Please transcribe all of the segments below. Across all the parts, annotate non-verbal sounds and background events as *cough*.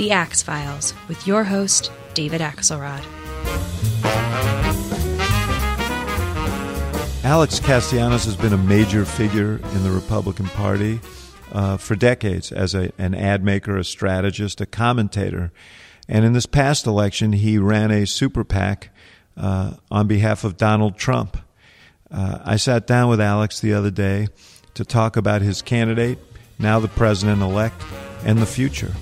The Axe Files, with your host, David Axelrod. Alex Castellanos has been a major figure in the Republican Party uh, for decades as a, an ad maker, a strategist, a commentator. And in this past election, he ran a super PAC uh, on behalf of Donald Trump. Uh, I sat down with Alex the other day to talk about his candidate, now the president elect, and the future.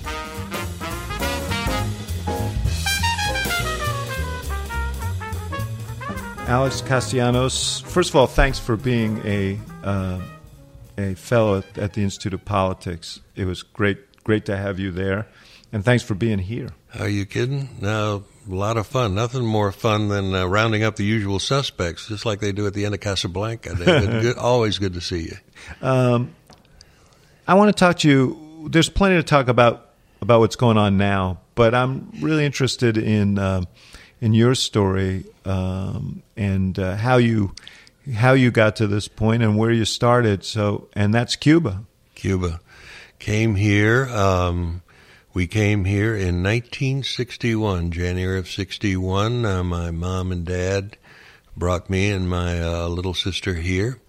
Alex Castellanos, first of all, thanks for being a uh, a fellow at, at, the Institute of Politics. It was great great to have you there, and thanks for being here. Are you kidding? No, a lot of fun. Nothing more fun than uh, rounding up the usual suspects, just like they do at the end of Casablanca. *laughs* good, always good to see you. Um, I want to talk to you. There's plenty to talk about about what's going on now, but I'm really interested in uh, in your story um, and uh, how you how you got to this point and where you started. So, and that's Cuba. Cuba came here. Um, we came here in 1961, January of 61. Uh, my mom and dad brought me and my uh, little sister here.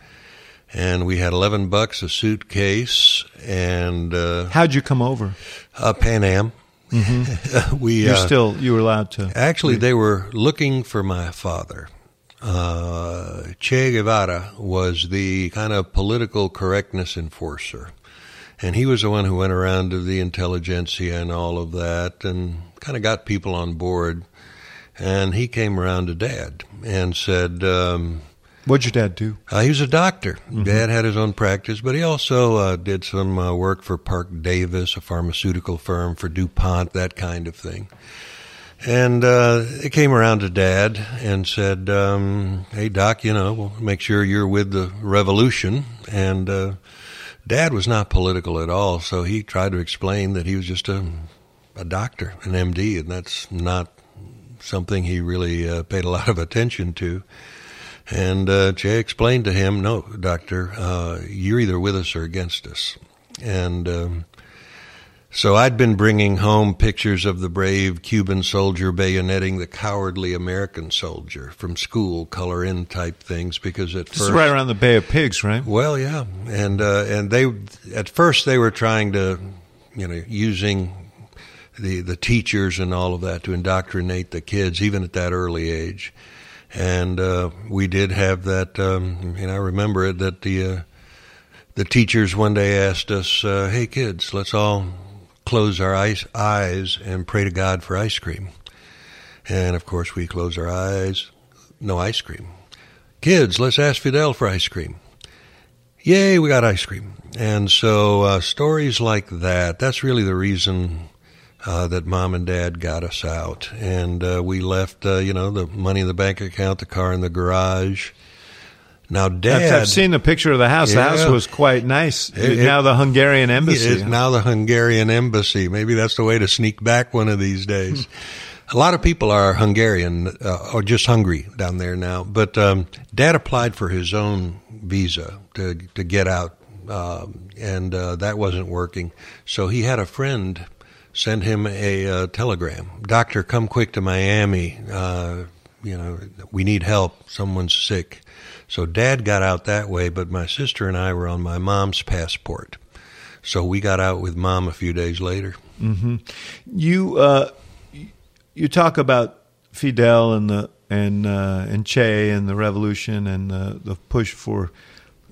And we had 11 bucks a suitcase. And uh, how'd you come over? Uh, Pan Am. Mm-hmm. *laughs* we You're uh, still you were allowed to. Actually, they were looking for my father. Uh, che Guevara was the kind of political correctness enforcer, and he was the one who went around to the intelligentsia and all of that, and kind of got people on board. And he came around to Dad and said, um, What'd your dad do? Uh, he was a doctor. Mm-hmm. Dad had his own practice, but he also uh, did some uh, work for Parke Davis, a pharmaceutical firm, for DuPont, that kind of thing. And uh, it came around to Dad and said, um, "Hey, Doc, you know, we'll make sure you're with the revolution." And uh, Dad was not political at all, so he tried to explain that he was just a a doctor, an MD, and that's not something he really uh, paid a lot of attention to. And uh, Che explained to him, "No, doctor, uh, you're either with us or against us." And um, so I'd been bringing home pictures of the brave Cuban soldier bayoneting the cowardly American soldier from school, color in type things, because at this first, is right around the Bay of Pigs, right? Well, yeah, and uh, and they at first they were trying to, you know, using the the teachers and all of that to indoctrinate the kids, even at that early age and uh, we did have that. Um, and I remember it that the uh, the teachers one day asked us, uh, "Hey kids, let's all close our eyes, and pray to God for ice cream." And of course, we closed our eyes. No ice cream. Kids, let's ask Fidel for ice cream. Yay, we got ice cream. And so uh, stories like that. That's really the reason uh, that mom and dad got us out, and uh, we left, uh, you know, the money in the bank account, the car in the garage. Now, Dad, I've seen the picture of the house. Yeah, the house was quite nice. It, now the Hungarian embassy. Now the Hungarian embassy. Maybe that's the way to sneak back one of these days. a lot of people are Hungarian uh, or just hungry down there now. But um, Dad applied for his own visa to to get out, um, and uh, that wasn't working. So he had a friend send him a uh, telegram. Doctor, come quick to Miami. Uh, you know, we need help. Someone's sick. So dad got out that way, but my sister and I were on my mom's passport. So we got out with mom a few days later. Mm-hmm. You uh, you talk about Fidel and the and uh, and Che and the revolution and the, push for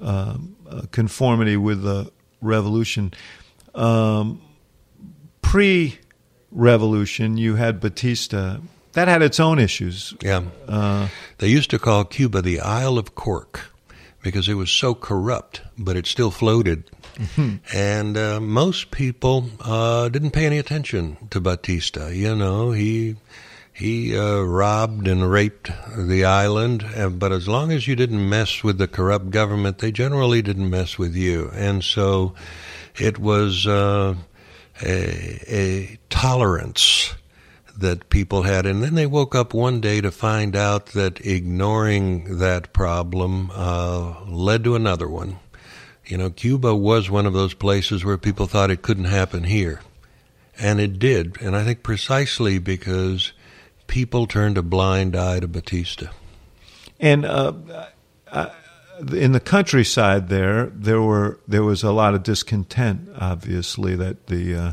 um, uh, conformity with the revolution. Um, pre revolution, you had Batista. That had its own issues. Yeah. Uh, they used to call Cuba the Isle of Cork because it was so corrupt, but it still floated. Mm-hmm. And uh, most people uh, didn't pay any attention to Batista. You know, he he uh, robbed and raped the island, but as long as you didn't mess with the corrupt government, they generally didn't mess with you. And so it was uh, a, a tolerance that people had. And then they woke up one day to find out that ignoring that problem uh, led to another one. You know, Cuba was one of those places where people thought it couldn't happen here. And it did. And I think precisely because people turned a blind eye to Batista. And uh, uh, in the countryside there, there were there was a lot of discontent. Obviously, that the uh,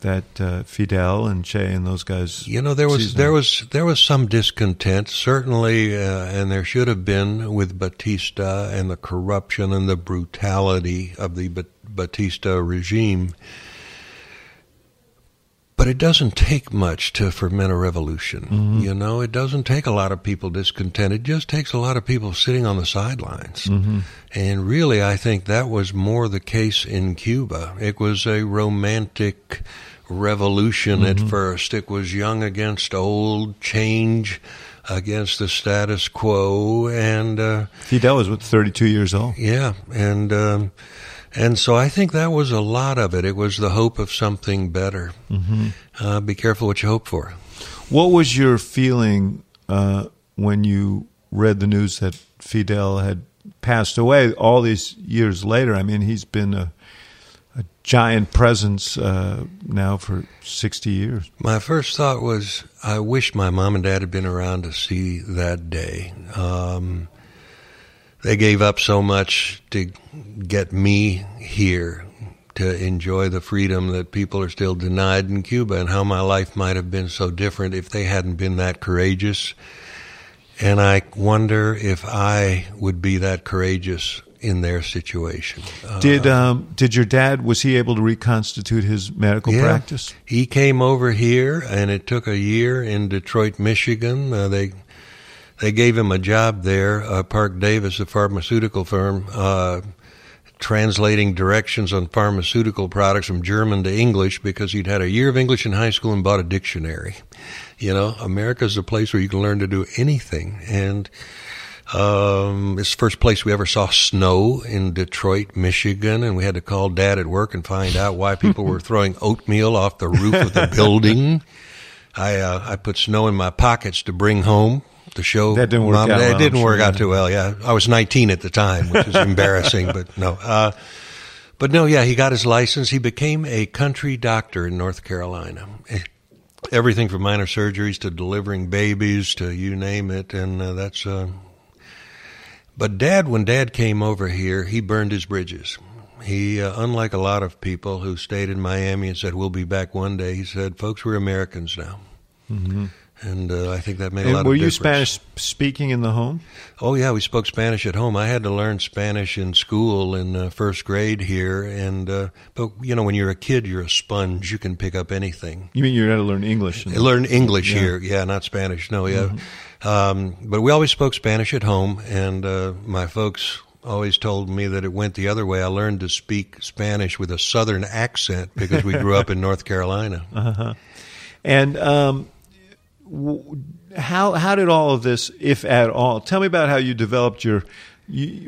that uh, Fidel and Che and those guys. You know, there was there was there was some discontent, certainly, uh, and there should have been with Batista and the corruption and the brutality of the Batista regime. But it doesn't take much to ferment a revolution. Mm-hmm. You know, it doesn't take a lot of people discontent. It just takes a lot of people sitting on the sidelines. Mm-hmm. And really, I think that was more the case in Cuba. It was a romantic revolution mm-hmm. at first. It was young against old, change against the status quo, and uh, Fidel was what thirty two years old. Yeah, and um, and so I think that was a lot of it. It was the hope of something better. Mm-hmm. Uh, be careful what you hope for. What was your feeling uh, when you read the news that Fidel had passed away all these years later? I mean, he's been a a giant presence uh, now for 60 years. My first thought was, I wish my mom and dad had been around to see that day. Um, they gave up so much to get me here to enjoy the freedom that people are still denied in Cuba and how my life might have been so different if they hadn't been that courageous. And I wonder if I would be that courageous in their situation. Did uh, um, did your dad was he able to reconstitute his medical yeah, practice? He came over here, and it took a year in Detroit, Michigan. Uh, they they gave him a job there, uh, Parke Davis, a pharmaceutical firm. Uh, translating directions on pharmaceutical products from German to English because he'd had a year of English in high school and bought a dictionary. You know, America's a place where you can learn to do anything. And um, it's the first place we ever saw snow in Detroit, Michigan, and we had to call Dad at work and find out why people were *laughs* throwing oatmeal off the roof of the *laughs* building. I uh, I put snow in my pockets to bring home to show that didn't work Mom, out. It well, didn't sure, work out too well. Yeah, I was 19 at the time, which is *laughs* embarrassing, but no. Uh, but no, yeah, he got his license. He became a country doctor in North Carolina. Everything from minor surgeries to delivering babies to you name it, and uh, that's uh, but dad, when dad came over here, he burned his bridges. He, uh, unlike a lot of people who stayed in Miami and said, we'll be back one day, he said, folks, we're Americans now. Mm-hmm. And uh, I think that made and a lot were of difference. Were you. Spanish speaking in the home? Oh, yeah, we spoke Spanish at home. I had to learn Spanish in school in uh, first grade here. and uh, But, you know, when you're a kid, you're a sponge. You can pick up anything. You mean you had to learn English? I learned English yeah. here. Yeah, not Spanish. No, yeah. Mm-hmm. Um, but we always spoke Spanish at home, and uh, my folks always told me that it went the other way. I learned to speak Spanish with a southern accent because we grew up in *laughs* North Carolina. Uh-huh. And um, how how did all of this, if at all, tell me about how you developed your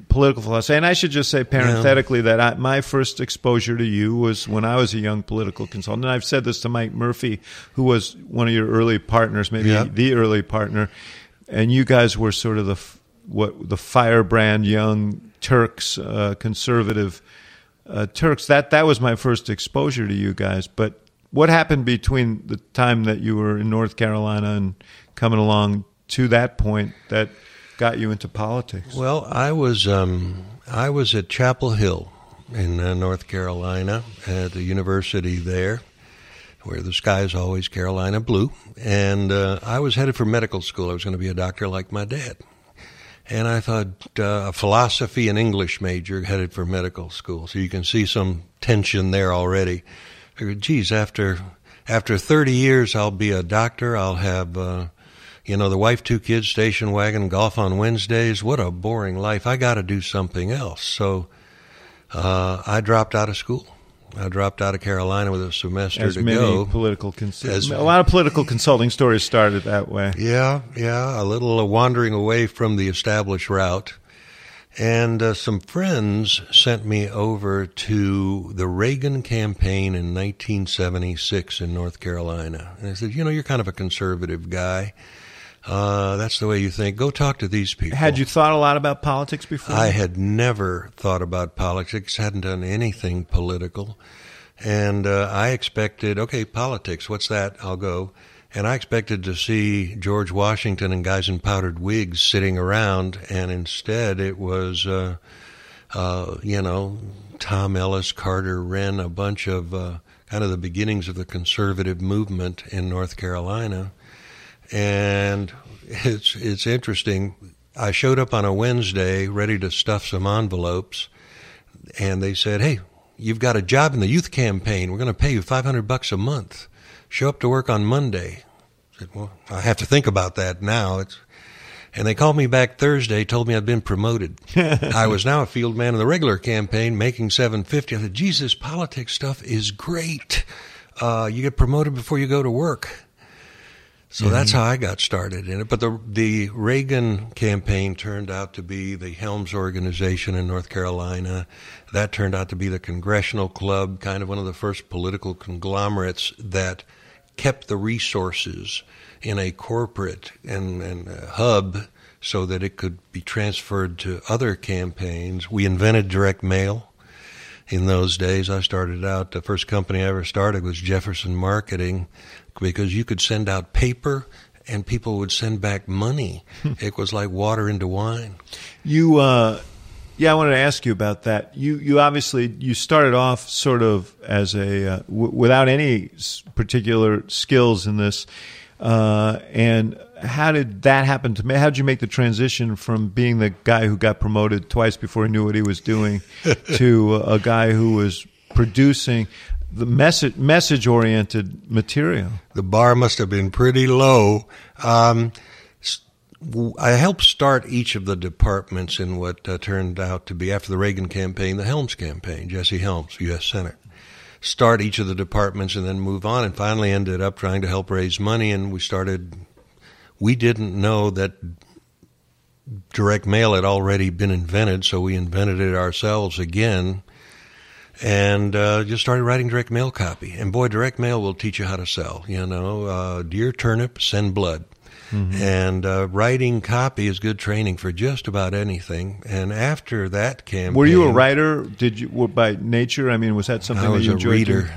political philosophy. And I should just say parenthetically yeah. that I, my first exposure to you was when I was a young political consultant. And I've said this to Mike Murphy, who was one of your early partners, maybe yeah. the early partner. And you guys were sort of the what the firebrand young Turks, uh, conservative uh, Turks. That that was my first exposure to you guys. But what happened between the time that you were in North Carolina and coming along to that point that got you into politics? Well, I was um, I was at Chapel Hill in uh, North Carolina at the university there, where the sky is always Carolina blue, and uh, I was headed for medical school. I was going to be a doctor like my dad. And I thought uh, a philosophy and English major headed for medical school. So you can see some tension there already. I geez, after after 30 years, I'll be a doctor. I'll have, uh, you know, the wife, two kids, station wagon, golf on Wednesdays. What a boring life. I got to do something else. So uh, I dropped out of school. I dropped out of Carolina with a semester as to many go. political cons- As- a lot of political consulting stories started that way. Yeah, yeah, a little wandering away from the established route. And uh, some friends sent me over to the Reagan campaign in 1976 in North Carolina. And they said, You know, you're kind of a conservative guy. Uh, that's the way you think. Go talk to these people. Had you thought a lot about politics before? I had never thought about politics, hadn't done anything political. And uh, I expected, okay, politics, what's that? I'll go. And I expected to see George Washington and guys in powdered wigs sitting around, and instead it was, uh, uh, you know, Tom Ellis, Carter Wrenn, a bunch of uh, kind of the beginnings of the conservative movement in North Carolina. And it's it's interesting. I showed up on a Wednesday ready to stuff some envelopes, and they said, "Hey, you've got a job in the youth campaign. We're going to pay you 500 bucks a month. Show up to work on Monday." I said, "Well, I have to think about that now." It's and they called me back Thursday, told me I'd been promoted. *laughs* I was now a field man in the regular campaign, making 750. I said, "Jesus, politics stuff is great. Uh, you get promoted before you go to work." So that's how I got started in it. But the the Reagan campaign turned out to be the Helms organization in North Carolina. That turned out to be the Congressional Club, kind of one of the first political conglomerates that kept the resources in a corporate and, and a hub so that it could be transferred to other campaigns. We invented direct mail in those days. I started out, the first company I ever started was Jefferson Marketing because you could send out paper and people would send back money. *laughs* it was like water into wine. You, uh, yeah, I wanted to ask you about that. You, you obviously you started off sort of as a uh, w- without any particular skills in this, uh, and how did that happen to me? How did you make the transition from being the guy who got promoted twice before he knew what he was doing *laughs* to a guy who was producing the message message oriented material? The bar must have been pretty low. Um, I helped start each of the departments in what uh, turned out to be, after the Reagan campaign, the Helms campaign, Jesse Helms, U.S. Senate. Start each of the departments and then move on, and finally ended up trying to help raise money. And we started, we didn't know that direct mail had already been invented, so we invented it ourselves again and uh, just started writing direct mail copy. And boy, direct mail will teach you how to sell. You know, uh, dear turnip, send blood. And uh, writing copy is good training for just about anything. And after that campaign, Were you a writer? Did you by nature? I mean, was that something I was that you a enjoyed reader. doing?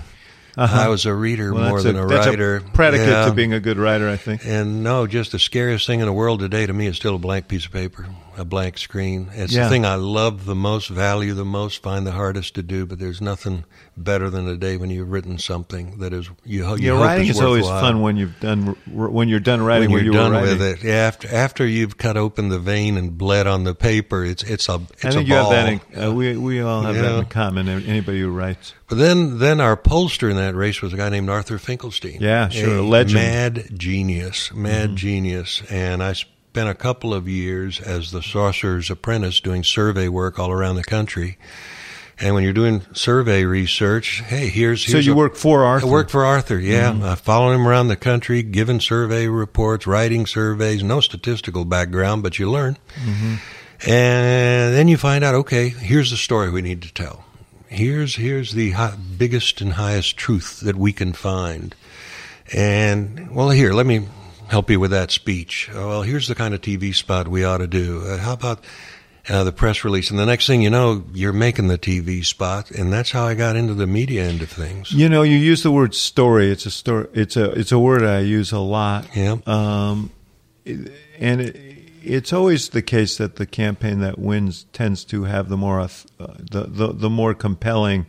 Uh-huh. I was a reader Well, more than a, that's writer. predicate Yeah. to being a good writer, I think. And no, just the scariest thing in the world today to me is still a blank piece of paper, a blank screen. It's Yeah. the thing I love the most, value the most, find the hardest to do. But there's nothing better than a day when you've written something that is you, you Yeah, writing is is always fun when you've done when you're done writing. when you're you were done with it. Yeah, after after you've cut open the vein and bled on the paper, it's it's a it's I think you have that. In, uh, we we all have that in common. Anybody who writes. But then then our pollster in that race was a guy named Arthur Finkelstein. Yeah, sure, a legend. Mad genius, mad Mm-hmm. genius. And I spent a couple of years as the sorcerer's apprentice doing survey work all around the country. And when you're doing survey research, hey, here's, So you a- work for Arthur. I work for Arthur, yeah. Mm-hmm. I followed him around the country, giving survey reports, writing surveys, no statistical background, but you learn. Mm-hmm. And then you find out, okay, here's the story we need to tell. Here's here's the hi- biggest and highest truth that we can find. And well, here, let me help you with that speech. Uh, Well, here's the kind of TV spot we ought to do. Uh, how about uh, the press release? And the next thing you know, you're making the TV spot, and that's how I got into the media end of things. You know, you use the word story. It's a story. It's a it's a word I use a lot. Yeah. Um, and it, it's always the case that the campaign that wins tends to have the more uh, the, the the more compelling,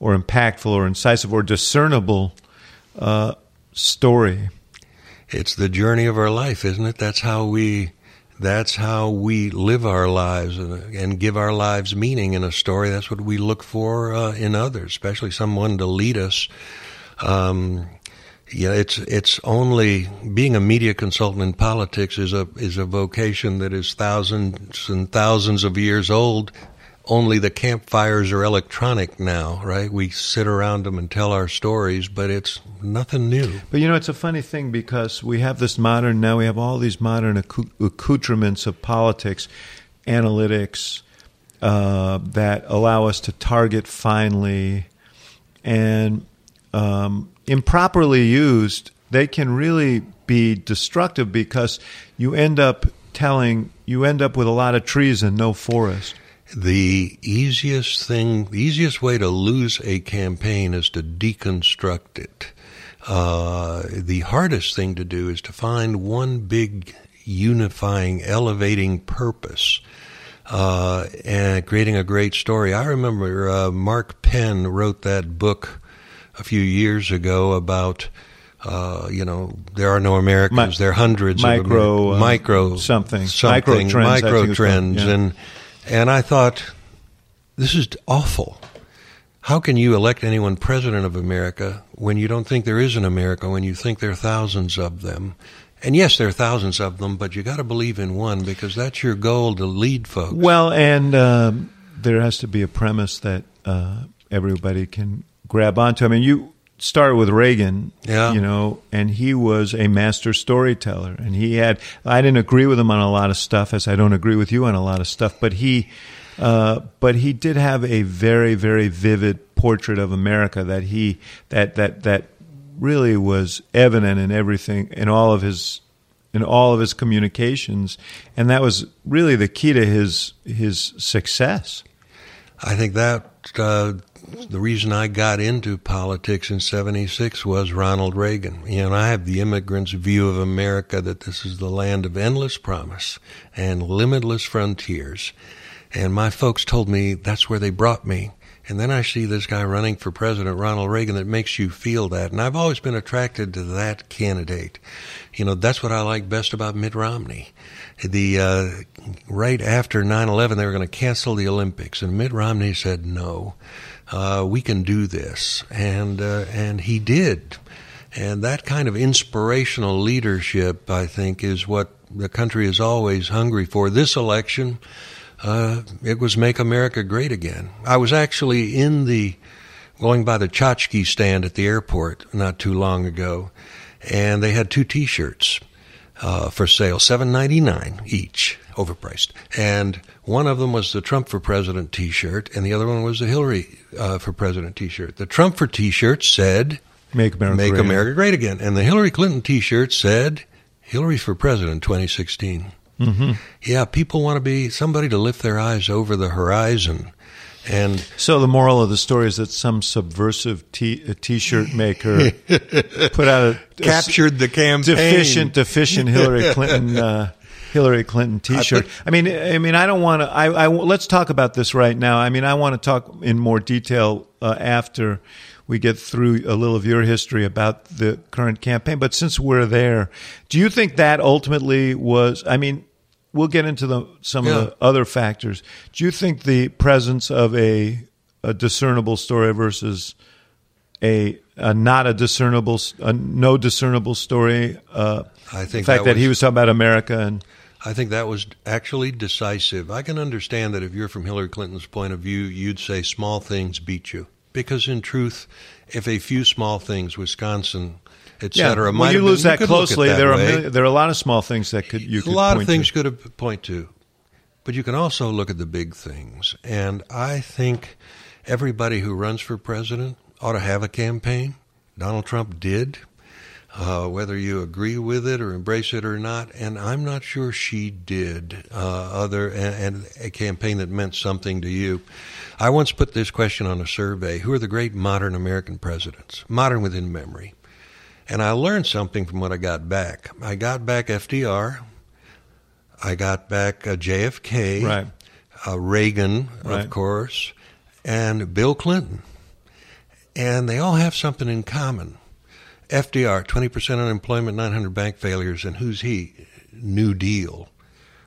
or impactful, or incisive, or discernible uh, story. It's the journey of our life, isn't it? That's how we that's how we live our lives and, give our lives meaning in a story. That's what we look for uh, in others, especially someone to lead us. Um, yeah, it's it's only being a media consultant in politics is a is a vocation that is thousands and thousands of years old. Only the campfires are electronic now, right? We sit around them and tell our stories, but it's nothing new. But you know, it's a funny thing because we have this modern now. We have all these modern accoutrements of politics, analytics uh, that allow us to target finely, and um, improperly used, they can really be destructive because you end up telling, you end up with a lot of trees and no forest. The easiest thing, the easiest way to lose a campaign is to deconstruct it. Uh, the hardest thing to do is to find one big unifying, elevating purpose. Uh, and creating a great story. I remember uh, Mark Penn wrote that book a few years ago about uh, you know, there are no Americans. there are hundreds micro, of Amer- uh, micro something, something, micro trends, micro trends, yeah. and and I thought this is awful. How can you elect anyone president of America when you don't think there is an America? When you think there are thousands of them, and yes, there are thousands of them, but you got to believe in one because that's your goal to lead folks. Well, and um, there has to be a premise that uh, everybody can grab onto. I mean, you started with Reagan, yeah. you know, and he was a master storyteller. And he had, I didn't agree with him on a lot of stuff, as I don't agree with you on a lot of stuff, but he, uh, but he did have a very, very vivid portrait of America that he, that, that, that really was evident in everything, in all of his, in all of his communications. And that was really the key to his, his success. I think that, uh, the reason I got into politics in 76 was Ronald Reagan. You know, I have the immigrant's view of America that this is the land of endless promise and limitless frontiers. And my folks told me that's where they brought me. And then I see this guy running for president, Ronald Reagan, that makes you feel that. And I've always been attracted to that candidate. You know, that's what I like best about Mitt Romney. The uh, right after 9/11, they were going to cancel the Olympics, and Mitt Romney said no uh, we can do this, and uh, and he did, and that kind of inspirational leadership, I think, is what the country is always hungry for. This election, uh, it was make America great again. I was actually in the going by the tchotchke stand at the airport not too long ago, and they had two T-shirts uh, for sale, seven ninety nine each, overpriced, and one of them was the Trump for President T-shirt, and the other one was the Hillary uh, for President T-shirt. The Trump for T-shirt said "Make America Make Great America Great Again," and the Hillary Clinton T-shirt said "Hillary for President 2016." Mm-hmm. Yeah, people want to be somebody to lift their eyes over the horizon. And so the moral of the story is that some subversive t- shirt maker *laughs* put out a captured the campaign deficient deficient Hillary Clinton uh, Hillary Clinton T-shirt. I, I mean, I mean, I don't want to. I, I, let's talk about this right now. I mean, I want to talk in more detail uh, after we get through a little of your history about the current campaign. But since we're there, do you think that ultimately was? I mean, we'll get into the, some yeah. of the other factors. Do you think the presence of a, a discernible story versus a, a, not a discernible, a no discernible story. Uh, I think the fact that, that, he was talking about America and I think that was actually decisive. I can understand that if you're from Hillary Clinton's point of view, you'd say small things beat you. Because in truth, if a few small things, Wisconsin, etc., yeah. when you lose been, that closely, that there way. are there are a lot of small things that could you could point to. a lot of things to. could point to, but you can also look at the big things. And I think everybody who runs for president ought to have a campaign. Donald Trump did uh, whether you agree with it or embrace it or not. And I'm not sure she did. Uh, other and, and, a campaign that meant something to you. I once put this question on a survey: Who are the great modern American presidents? Modern within memory. And I learned something from what I got back. I got back FDR. I got back uh, JFK. Right. Uh, Reagan, right. of course, and Bill Clinton. And they all have something in common FDR, 20% unemployment, 900 bank failures, and who's he? New Deal,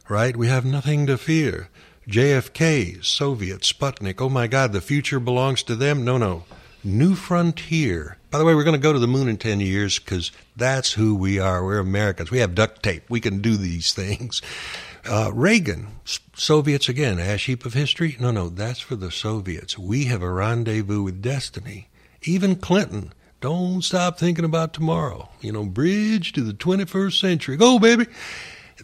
right? We have nothing to fear. JFK, Soviet, Sputnik, oh my God, the future belongs to them? No, no. new frontier. By the way, we're going to go to the moon in 10 years because that's who we are. We're Americans. We have duct tape. We can do these things. Uh, Reagan, Soviets again, ash heap of history? No, no, that's for the Soviets. We have a rendezvous with destiny. Even Clinton, don't stop thinking about tomorrow. You know, bridge to the 21st century. Go, baby.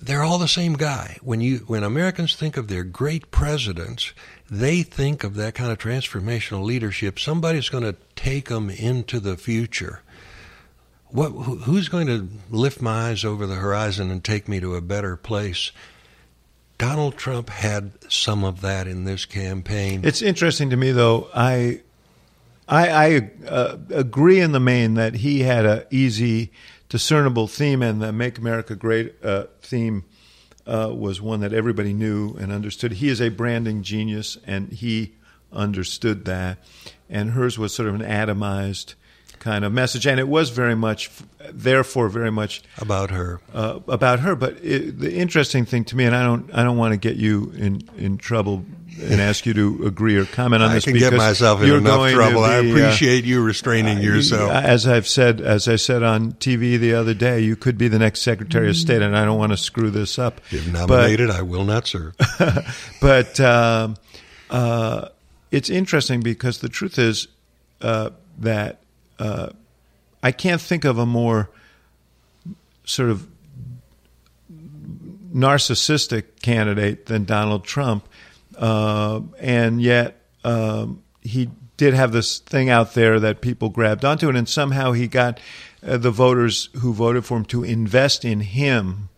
They're all the same guy. When you when Americans think of their great presidents, they think of that kind of transformational leadership. Somebody's going to take them into the future. What, who's going to lift my eyes over the horizon and take me to a better place? Donald Trump had some of that in this campaign. It's interesting to me, though. I I, I uh, agree in the main that he had an easy, discernible theme, and the "Make America Great" uh, theme uh, was one that everybody knew and understood. He is a branding genius, and he understood that. And hers was sort of an atomized kind of message, and it was very much, therefore, very much about her. Uh, about her. But it, the interesting thing to me, and I don't, I don't want to get you in in trouble and ask you to agree or comment on I this. I can get myself in enough trouble. Be, I uh, appreciate uh, you restraining uh, yourself. As I've said, as I said on TV the other day, you could be the next Secretary of State, and I don't want to screw this up. If nominated, but, I will not serve. *laughs* but um, uh, it's interesting because the truth is uh, that uh, I can't think of a more sort of narcissistic candidate than Donald Trump, uh, and yet um, he did have this thing out there that people grabbed onto, and somehow he got uh, the voters who voted for him to invest in him.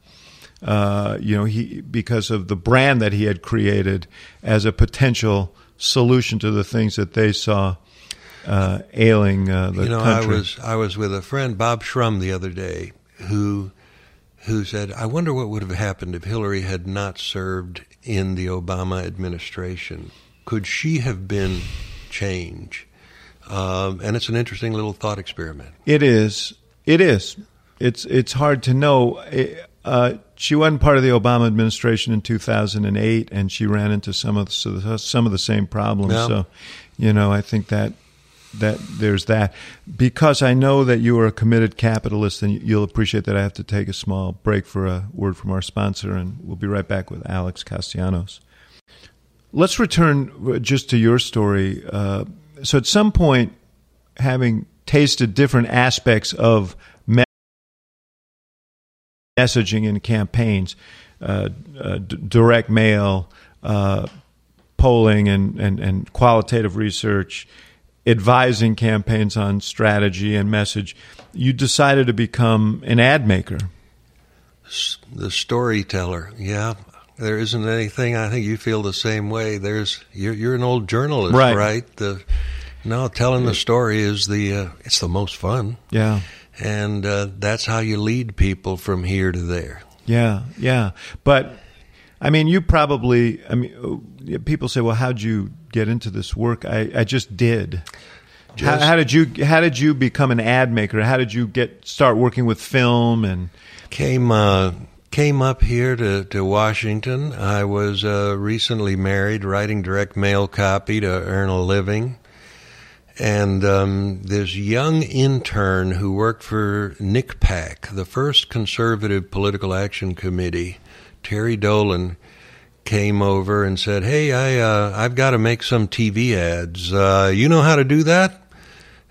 Uh, you know, he because of the brand that he had created as a potential solution to the things that they saw uh, ailing uh, the you know, country. I was I was with a friend Bob Shrum the other day who who said, "I wonder what would have happened if Hillary had not served in the Obama administration. Could she have been change?" Um, and it's an interesting little thought experiment. It is. It is. It's it's hard to know. Uh, she wasn't part of the Obama administration in 2008, and she ran into some of the, some of the same problems. Yeah. So, you know, I think that that there's that. Because I know that you are a committed capitalist, and you'll appreciate that I have to take a small break for a word from our sponsor, and we'll be right back with Alex Castellanos. Let's return just to your story. Uh, so, at some point, having tasted different aspects of messaging in campaigns, uh, uh, d- direct mail, uh, polling, and, and, and qualitative research, advising campaigns on strategy and message, you decided to become an ad maker. The storyteller, yeah. There isn't anything. I think you feel the same way. There's you're, you're an old journalist, right? right? The no, telling the story is the uh, it's the most fun. Yeah, and uh, that's how you lead people from here to there. Yeah, yeah. But I mean, you probably. I mean, people say, "Well, how'd you get into this work?" I, I just did. Just, how, how, did you How did you become an ad maker? How did you get start working with film and came uh, came up here to, to Washington. I was uh, recently married, writing direct mail copy to earn a living. And um, this young intern who worked for NCPAC, the first conservative political action committee, Terry Dolan came over and said, "Hey, I uh, I've got to make some TV ads. Uh, you know how to do that?"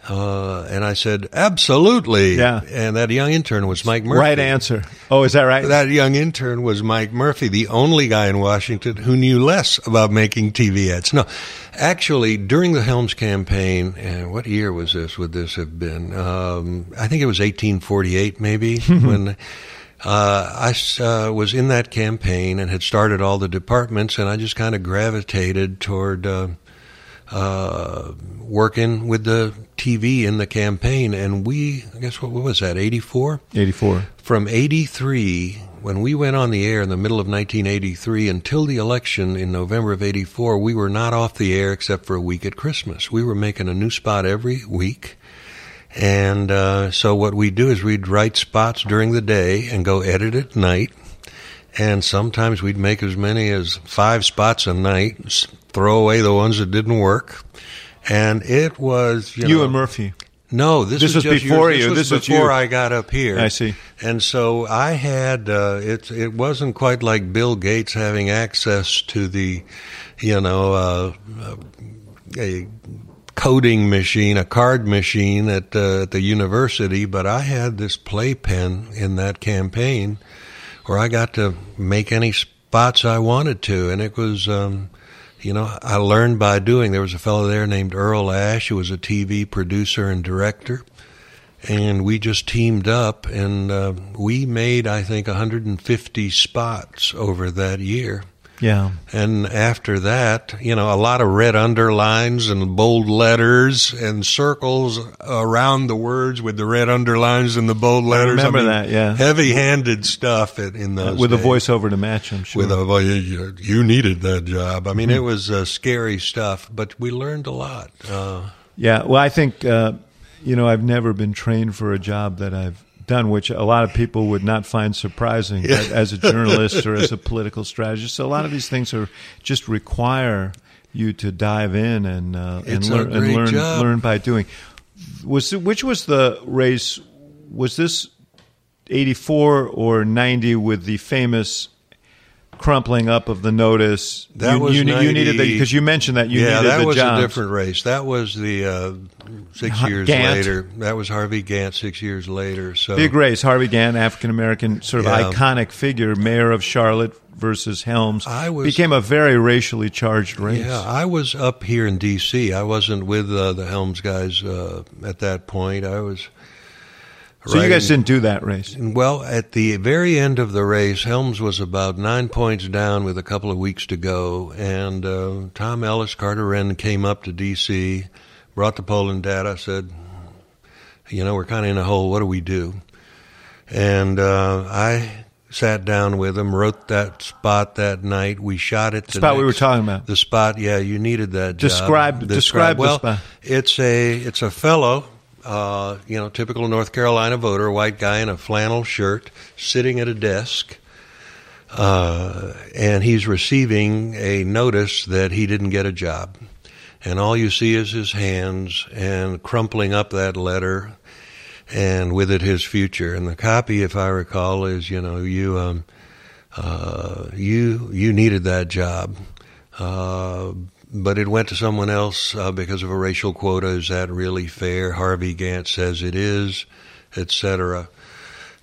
Uh, and I said, "Absolutely." Yeah. And that young intern was Mike Murphy. Right answer. Oh, is that right? That young intern was Mike Murphy, the only guy in Washington who knew less about making TV ads. No, actually, during the Helms campaign, and what year was this? Would this have been? Um, I think it was 1848, maybe *laughs* when. Uh, I uh, was in that campaign and had started all the departments, and I just kind of gravitated toward uh, uh, working with the TV in the campaign. And we, I guess, what, what was that, 84? 84. From 83, when we went on the air in the middle of 1983 until the election in November of 84, we were not off the air except for a week at Christmas. We were making a new spot every week. And uh, so what we do is we'd write spots during the day and go edit at night. And sometimes we'd make as many as five spots a night, throw away the ones that didn't work, and it was you, You know, and Murphy. No, this, This was before years- you. This was This was before you. I got up here. I see. And so I had uh, it. It wasn't quite like Bill Gates having access to the, you know, uh, uh, a coding machine, a card machine at uh, at the university. But I had this playpen in that campaign, where I got to make any spots I wanted to, and it was. Um, you know, I learned by doing. There was a fellow there named Earl Ash who was a TV producer and director and we just teamed up and uh, we made i think 150 spots over that year Yeah. and after that you know a lot of red underlines and bold letters and circles around the words with the red underlines and the bold letters remember that, yeah. heavy-handed stuff in, in those With a voiceover to match, I'm sure. with a well, you, you needed that job i mean Hmm. it was uh, scary stuff but we learned a lot uh, Yeah, well, I think uh, you know I've never been trained for a job that I've done, which a lot of people would not find surprising Yeah. as- a journalist or as a *laughs* political strategist. So a lot of these things are just require you to dive in and uh, and learn and learn job. learn by doing. Was which was the race? Was this eighty four or ninety with the famous? Crumpling up of the notice. That you, was you, you needed because you mentioned that you yeah, needed that the was a different race. That was the uh, six Ha- years Gantt. later. That was Harvey Gantt six years later. So Big race. Harvey Gantt, African American, sort of Yeah. iconic figure, mayor of Charlotte versus Helms. I was- became a very racially charged race. Yeah, I was up here in D.C. I wasn't with uh, the Helms guys uh, at that point. I was. So you guys didn't do that race. Well, at the very end of the race, Helms was about nine points down with a couple of weeks to go, and uh, Tom Ellis, Carter Wrenn came up to D.C., brought the polling data, said, "You know, we're kind of in a hole. What do we do?" And uh, I sat down with him, wrote that spot that night. We shot it. The Spot we were talking about. The spot, yeah, you needed that. Describe- job. describe the well, spot. It's a it's a fellow, uh, you know, typical North Carolina voter, white guy in a flannel shirt, sitting at a desk, uh, and he's receiving a notice that he didn't get a job, and all you see is his hands and crumpling up that letter, and with it his future. And the copy, if I recall, is you know you um, uh, you you needed that job. But it went to someone else uh, because of a racial quota. Is that really fair? Harvey Gantt says it is, etc.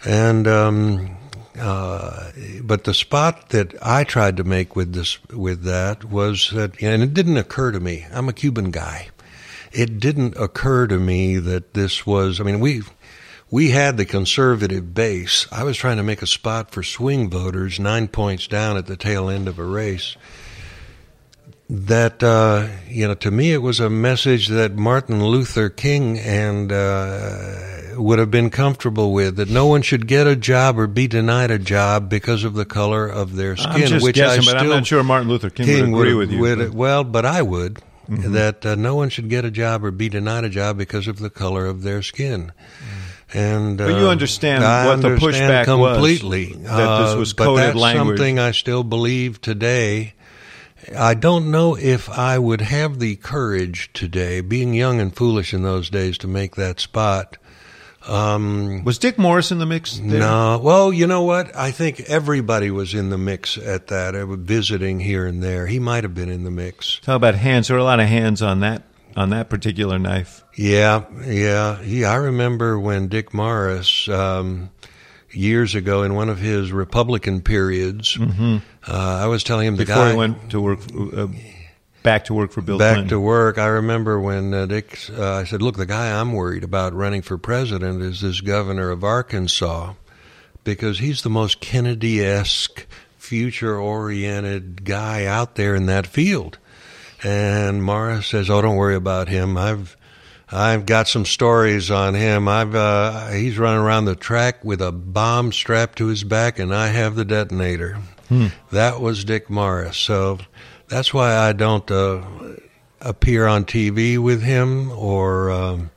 And um, uh, but the spot that I tried to make with this with that was that, and it didn't occur to me. I'm a Cuban guy. It didn't occur to me that this was. I mean, we we had the conservative base. I was trying to make a spot for swing voters, nine points down at the tail end of a race that uh, you know to me it was a message that Martin Luther King and uh, would have been comfortable with that no one should get a job or be denied a job because of the color of their skin. I'm just which guessing, I but I'm still not sure Martin Luther King, King would agree would- with you. would- but- well, but I would. Mm-hmm. That uh, no one should get a job or be denied a job because of the color of their skin. And But you uh, understand I what the understand pushback was, completely. that this Uh, was but that's language. Something I still believe today. I don't know if I would have the courage today, being young and foolish in those days, to make that spot. Um, was Dick Morris in the mix? There? no, well, you know what? I think everybody was in the mix at that. uh, Visiting here and there, he might have been in the mix. Talk about hands. There were a lot of hands on that on that particular knife. Yeah, yeah, yeah. I remember when Dick Morris, um, years ago, in one of his Republican periods, uh, I was telling him the Mm-hmm. Before guy he went to work, uh, back to work for Bill back Clinton. to work. I remember when uh, Dick, uh, I said, "Look, the guy I'm worried about running for president is this governor of Arkansas, because he's the most Kennedy-esque, future-oriented guy out there in that field." And Mara says, "Oh, don't worry about him. I've." I've got some stories on him. I've uh, he's running around the track with a bomb strapped to his back, and I have the detonator. That was Dick Morris. So that's why I don't uh, appear on TV with him or um,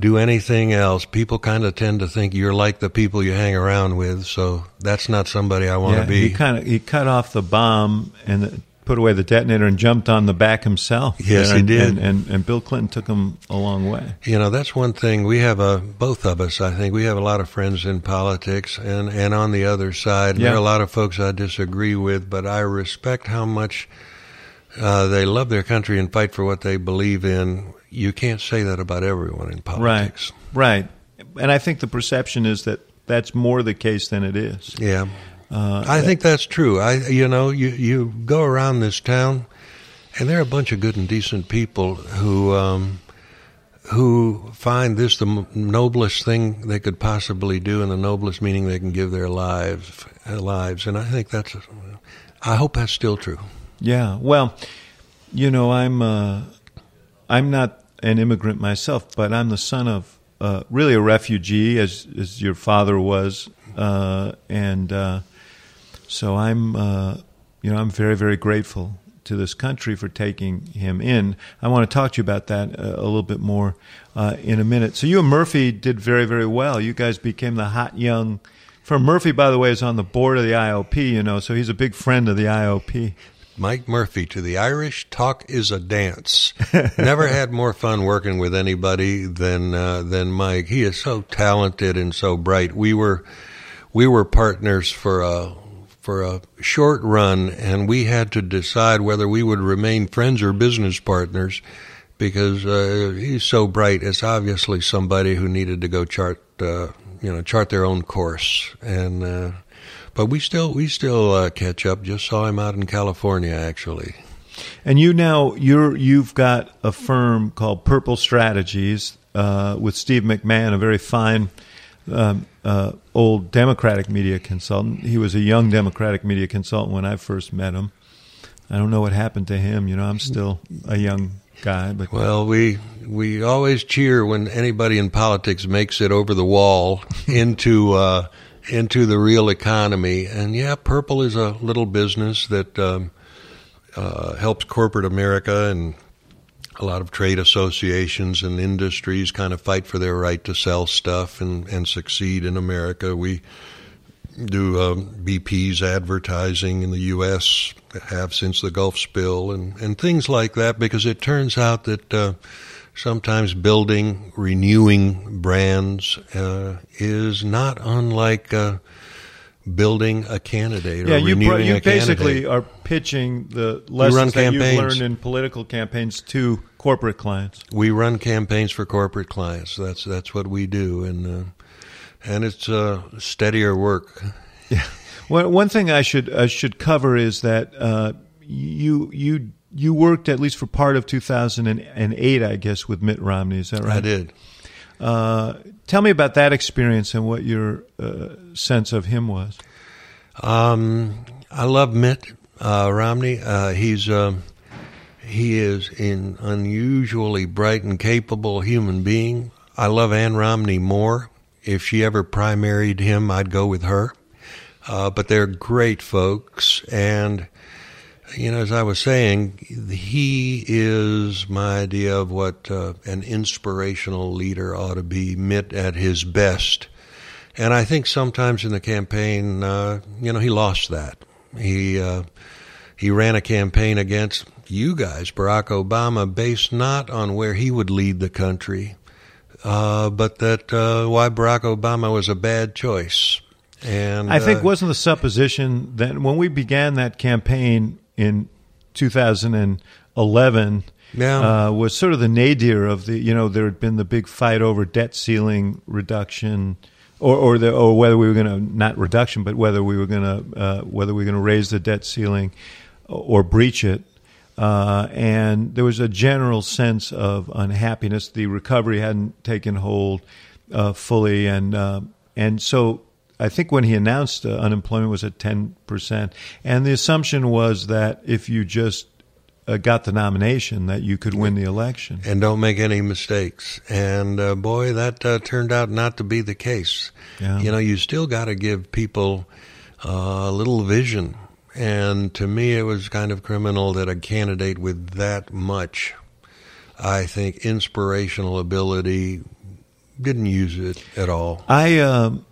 do anything else. People kind of tend to think you're like the people you hang around with. So that's not somebody I want yeah, to be. he kind of he cut off the bomb and the, put away the detonator and jumped on the back himself. Yes, and, he did. And, and, and Bill Clinton took him a long way. You know, that's one thing we have a both of us. I think we have a lot of friends in politics, and and on the other side, Yeah. there are a lot of folks I disagree with, but I respect how much uh, they love their country and fight for what they believe in. You can't say that about everyone in politics. Right. And I think the perception is that that's more the case than it is. Yeah. Uh, I think that's true. I, you know, you you go around this town, and there are a bunch of good and decent people who um, who find this the noblest thing they could possibly do, and the noblest meaning they can give their lives lives. And I think that's. I hope that's still true. Yeah. Well, you know, I'm uh, I'm not an immigrant myself, but I'm the son of uh, really a refugee, as as your father was, uh, and uh, so I'm uh, you know I'm very very grateful to this country for taking him in. I want to talk to you about that uh, a little bit more uh, in a minute. So you and Murphy did very very well. You guys became the hot young. For Murphy, by the way, is on the board of the IOP, you know, so he's a big friend of the IOP. Mike Murphy to the Irish, talk is a dance. *laughs* Never had more fun working with anybody than uh, than Mike. He is so talented and so bright. We were we were partners for a for a short run, and we had to decide whether we would remain friends or business partners because uh, he's so bright. It's obviously somebody who needed to go chart uh, you know chart their own course and. Uh, but we still we still uh, catch up. Just saw him out in California, actually. And you now you're you've got a firm called Purple Strategies uh, with Steve McMahon, a very fine um, uh, old Democratic media consultant. He was a young Democratic media consultant when I first met him. I don't know what happened to him. You know, I'm still a young guy, but Well, we we always cheer when anybody in politics makes it over the wall *laughs* into uh, into the real economy. And yeah, Purple is a little business that um, uh, helps corporate America and a lot of trade associations and industries kind of fight for their right to sell stuff and, and succeed in America. We do um, BP's advertising in the U.S. have since the Gulf spill and, and things like that because it turns out that uh, sometimes building, renewing brands uh, is not unlike uh, building a candidate yeah, or you you basically candidate. are pitching the lessons that you've learned in political campaigns to corporate clients. We run campaigns for corporate clients. That's that's what we do, and uh, and it's uh, steadier work. Well, one thing I should I should cover is that uh, you you you worked at least for part of 2008, I guess, with Mitt Romney. Is that right? I did. Uh, tell me about that experience and what your uh, sense of him was. Um, I love Mitt uh, Romney. Uh, he's um, he is an unusually bright and capable human being. I love Ann Romney more. If she ever primaried him, I'd go with her. Uh, but they're great folks, and you know, as I was saying, he is my idea of what uh, an inspirational leader ought to be. Mitt at his best. And I think sometimes in the campaign, uh, you know, he lost that. He uh, he ran a campaign against you guys, Barack Obama, based not on where he would lead the country, uh, but that uh, why Barack Obama was a bad choice. And I think uh, wasn't the supposition that when we began that campaign in 2011 Yeah. uh, was sort of the nadir of the you know there had been the big fight over debt ceiling reduction or or the or whether we were going to not reduction but whether we were going to uh, whether we were going to raise the debt ceiling or breach it. Uh, and there was a general sense of unhappiness. The recovery hadn't taken hold uh, fully. And uh, and so I think when he announced uh, unemployment was at 10%, and the assumption was that if you just uh, got the nomination, that you could win the election. and don't make any mistakes. And uh, boy, that uh, turned out not to be the case. Yeah. You know, you still got to give people uh, a little vision. And to me, it was kind of criminal that a candidate with that much, I think, inspirational ability didn't use it at all. I, um,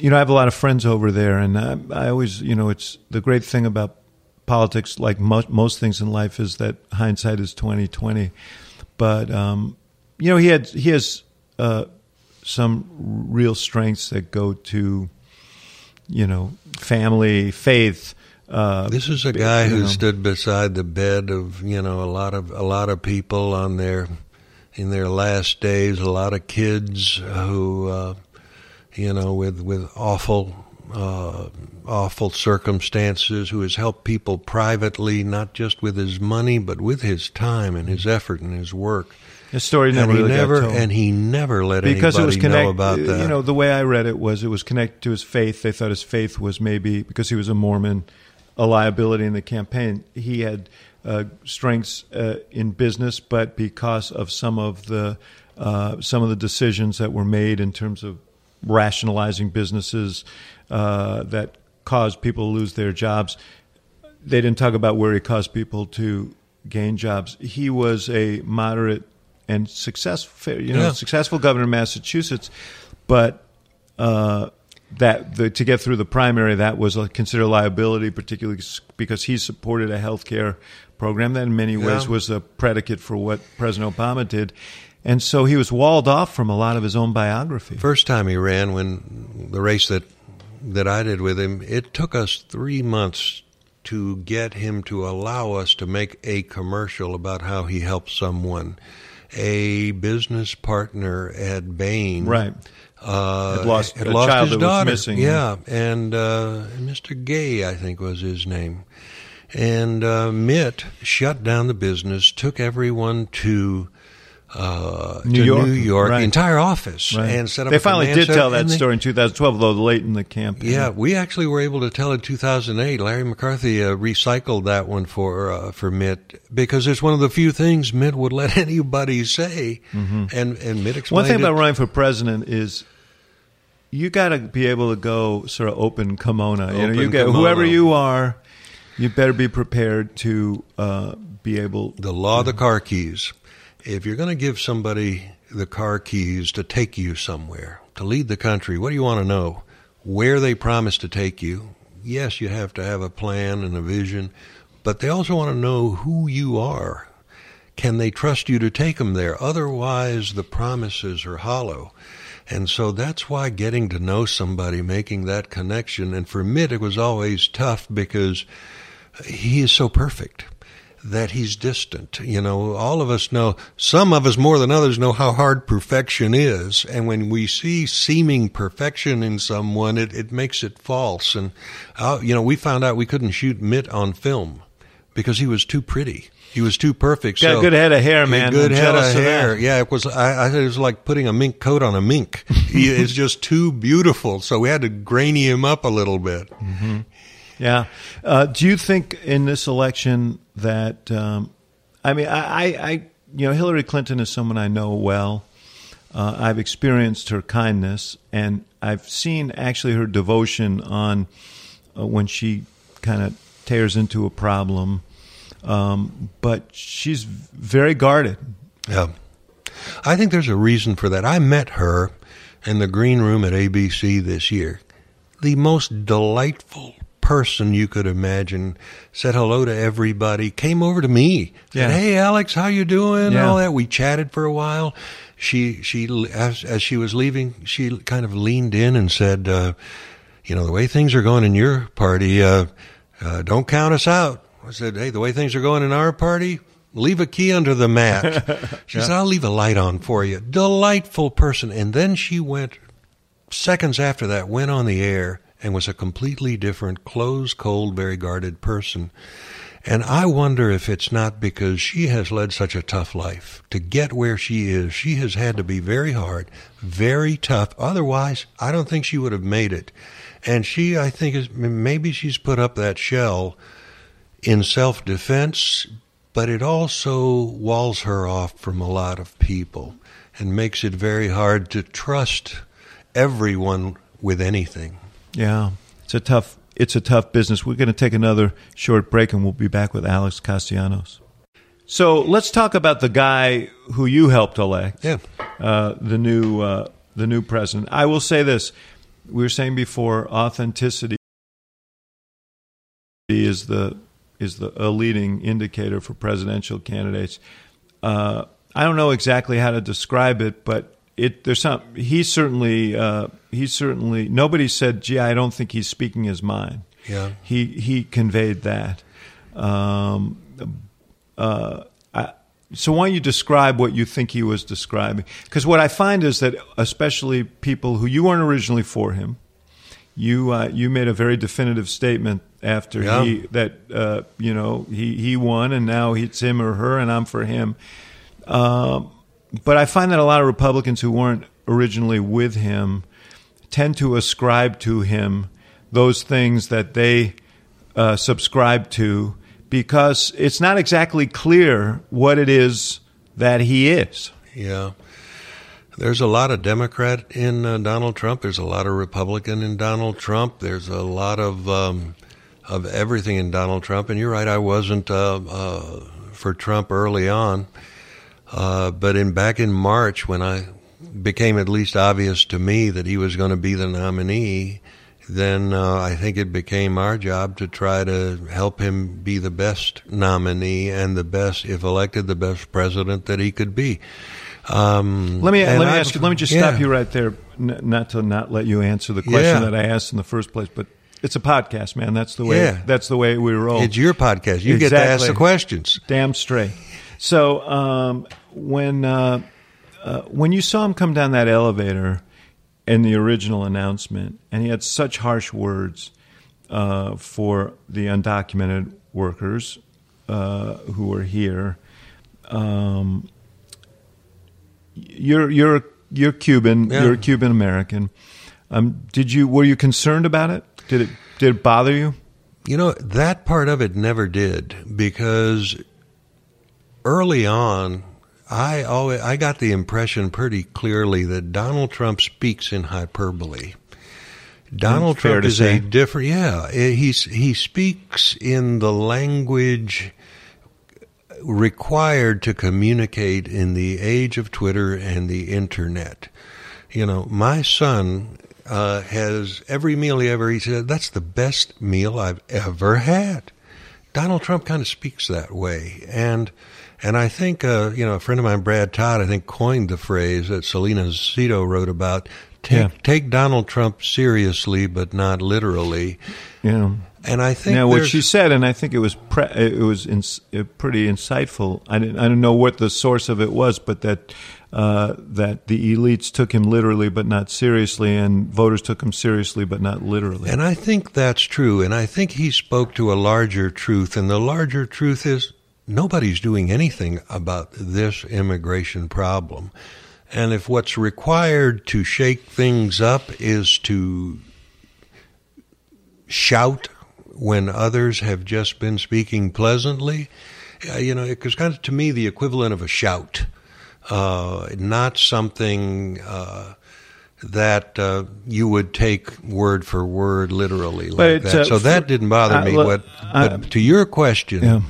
you know, I have a lot of friends over there, and I, I always, you know, it's the great thing about politics, like mo- most things in life, is that hindsight is twenty twenty. But um, you know, he had he has uh, some real strengths that go to you know family, faith. Uh, This is a guy you who know. stood beside the bed of you know a lot of a lot of people on their in their last days. A lot of kids who uh, you know with with awful uh, awful circumstances. Who has helped people privately, not just with his money, but with his time and his effort and his work. His story never and he really never got told. and he never let because it was anybody know connected. about that. You know, the way I read it was it was connected to his faith. They thought his faith was maybe because he was a Mormon, a liability in the campaign. He had uh, strengths uh, in business, but because of some of the uh, some of the decisions that were made in terms of rationalizing businesses uh, that caused people to lose their jobs, they didn't talk about where he caused people to gain jobs. He was a moderate and successful, you know, Yeah. successful governor of Massachusetts, but uh, that the, to get through the primary, that was a considered liability, particularly because he supported a health care program that, in many ways, was a predicate for what President Obama did. And so he was walled off from a lot of his own biography. First time he ran, when the race that that I did with him, it took us three months to get him to allow us to make a commercial about how he helped someone. A business partner at Bain, Right. Uh, Had lost had a lost child his daughter. missing. Yeah, and uh, Mr. Gay, I think, was his name. And uh, Mitt shut down the business, took everyone to uh, New York, New York, right. the entire office, Right. and set up. they finally did tell that they- story in 2012, though late in the campaign. Yeah, we actually were able to tell in 2008. Larry McCarthy uh, recycled that one for uh, for Mitt because it's one of the few things Mitt would let *laughs* anybody say, and and Mitt explained Mm-hmm. One thing it. about running for president is you got to be able to go sort of open kimono. you know, you Open get whoever you are, you better be prepared to uh, be able. the law of the car keys. If you're going to give somebody the car keys to take you somewhere, to lead the country, what do you want to know? Where they promise to take you. Yes, you have to have a plan and a vision, but they also want to know who you are. Can they trust you to take them there? Otherwise, the promises are hollow. And so that's why getting to know somebody, making that connection, and for Mitt, it was always tough because he is so perfect that he's distant. You know, all of us know, some of us more than others know how hard perfection is. And when we see seeming perfection in someone, it, it makes it false. And, uh, you know, we found out we couldn't shoot Mitt on film because he was too pretty. He was too perfect. Got a good head of hair, man. Good I'm head of hair. Yeah, it was. I, I, it was like putting a mink coat on a mink. *laughs* he is just too beautiful. So we had to grainy him up a little bit. Yeah. Uh, do you think in this election that um, I mean, I, I, you know, Hillary Clinton is someone I know well. Uh, I've experienced her kindness, and I've seen actually her devotion on uh, when she kind of tears into a problem. Um, but she's very guarded. Yeah. I think there's a reason for that. I met her in the green room at ABC this year. The most delightful person you could imagine. Said hello to everybody. Came over to me. Yeah. Said, "Hey, Alex, how you doing?" Yeah. All that. We chatted for a while. She she as as she was leaving, she kind of leaned in and said, uh, "You know, the way things are going in your party, uh, uh, don't count us out." I said, "Hey, the way things are going in our party." Leave a key under the mat. *laughs* She said, I'll leave a light on for you. Delightful person. And then she went, seconds after that, went on the air and was a completely different, close, cold, very guarded person. And I wonder if it's not because she has led such a tough life. To get where she is, she has had to be very hard, very tough. Otherwise, I don't think she would have made it. And she, I think, is maybe she's put up that shell in self defense, but it also walls her off from a lot of people and makes it very hard to trust everyone with anything. Yeah, it's a tough. It's a tough business. We're going to take another short break, and we'll be back with Alex Castellanos. So let's talk about the guy who you helped elect. Yeah. uh, the new uh, the new president. I will say this: we were saying before, authenticity is the is the a leading indicator for presidential candidates. Uh, I don't know exactly how to describe it, but it there's some. He certainly uh, he certainly nobody said, "Gee, I don't think he's speaking his mind." Yeah, he he conveyed that. Um, uh, I, so why don't you describe what you think he was describing? Because what I find is that especially people who you weren't originally for him, you uh, you made a very definitive statement after Yeah. he that uh, you know he he won and now it's him or her and I'm for him. Um, but I find that a lot of Republicans who weren't originally with him tend to ascribe to him those things that they uh, subscribe to because it's not exactly clear what it is that he is. yeah. There's a lot of Democrat in uh, Donald Trump. There's a lot of Republican in Donald Trump. There's a lot of um, of everything in Donald Trump. And you're right, I wasn't uh, uh, for Trump early on, uh, but in back in March when I became at least obvious to me that he was going to be the nominee, then uh, I think it became our job to try to help him be the best nominee and the best, if elected, the best president that he could be. Um, Let me let me I've- ask you. Let me just yeah. stop you right there. N- not to not let you answer the question Yeah. that I asked in the first place, but it's a podcast, man. That's the way. Yeah. That's the way we roll. It's your podcast. You get to ask the questions. Damn straight. So um, when uh, uh, when you saw him come down that elevator in the original announcement, and he had such harsh words uh, for the undocumented workers uh, who were here, um, you're you're you're Cuban. Yeah. You're a Cuban American. Um, did you were you concerned about it? Did it did it bother you? You know, that part of it never did because early on, I always I got the impression pretty clearly that Donald Trump speaks in hyperbole. Donald Fair Trump is say. a different, yeah. He's he speaks in the language required to communicate in the age of Twitter and the internet. You know, my son uh, has every meal he ever eats. he said, That's the best meal I've ever had. Donald Trump kind of speaks that way, and and I think uh, you know a friend of mine, Brad Todd, I think coined the phrase that Selena Zito wrote about. Take, Yeah. take Donald Trump seriously, but not literally. Know. And I think Now, what she said, and I think it was pre- it was ins- uh, pretty insightful. I didn't I don't know what the source of it was, but that uh, that the elites took him literally but not seriously, and voters took him seriously but not literally. And I think that's true. And I think he spoke to a larger truth. And the larger truth is nobody's doing anything about this immigration problem. And if what's required to shake things up is to shout when others have just been speaking pleasantly, uh, you know, it was kind of to me the equivalent of a shout, uh, not something. Uh, that uh, you would take word for word literally like that. uh, so that didn't bother uh, me. what, I- but to your question, yeah.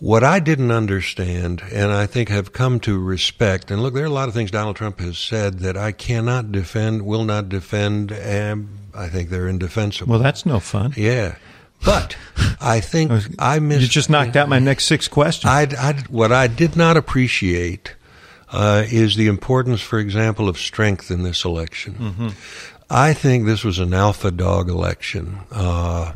What I didn't understand, and I think have come to respect, and look, there are a lot of things Donald Trump has said that I cannot defend, will not defend, and I think they're indefensible. Well, that's no fun. yeah, but I think *laughs* I missed. You just knocked out my next six questions. I, I, what I did not appreciate uh, is the importance, for example, of strength in this election. I think this was an alpha dog election. Uh,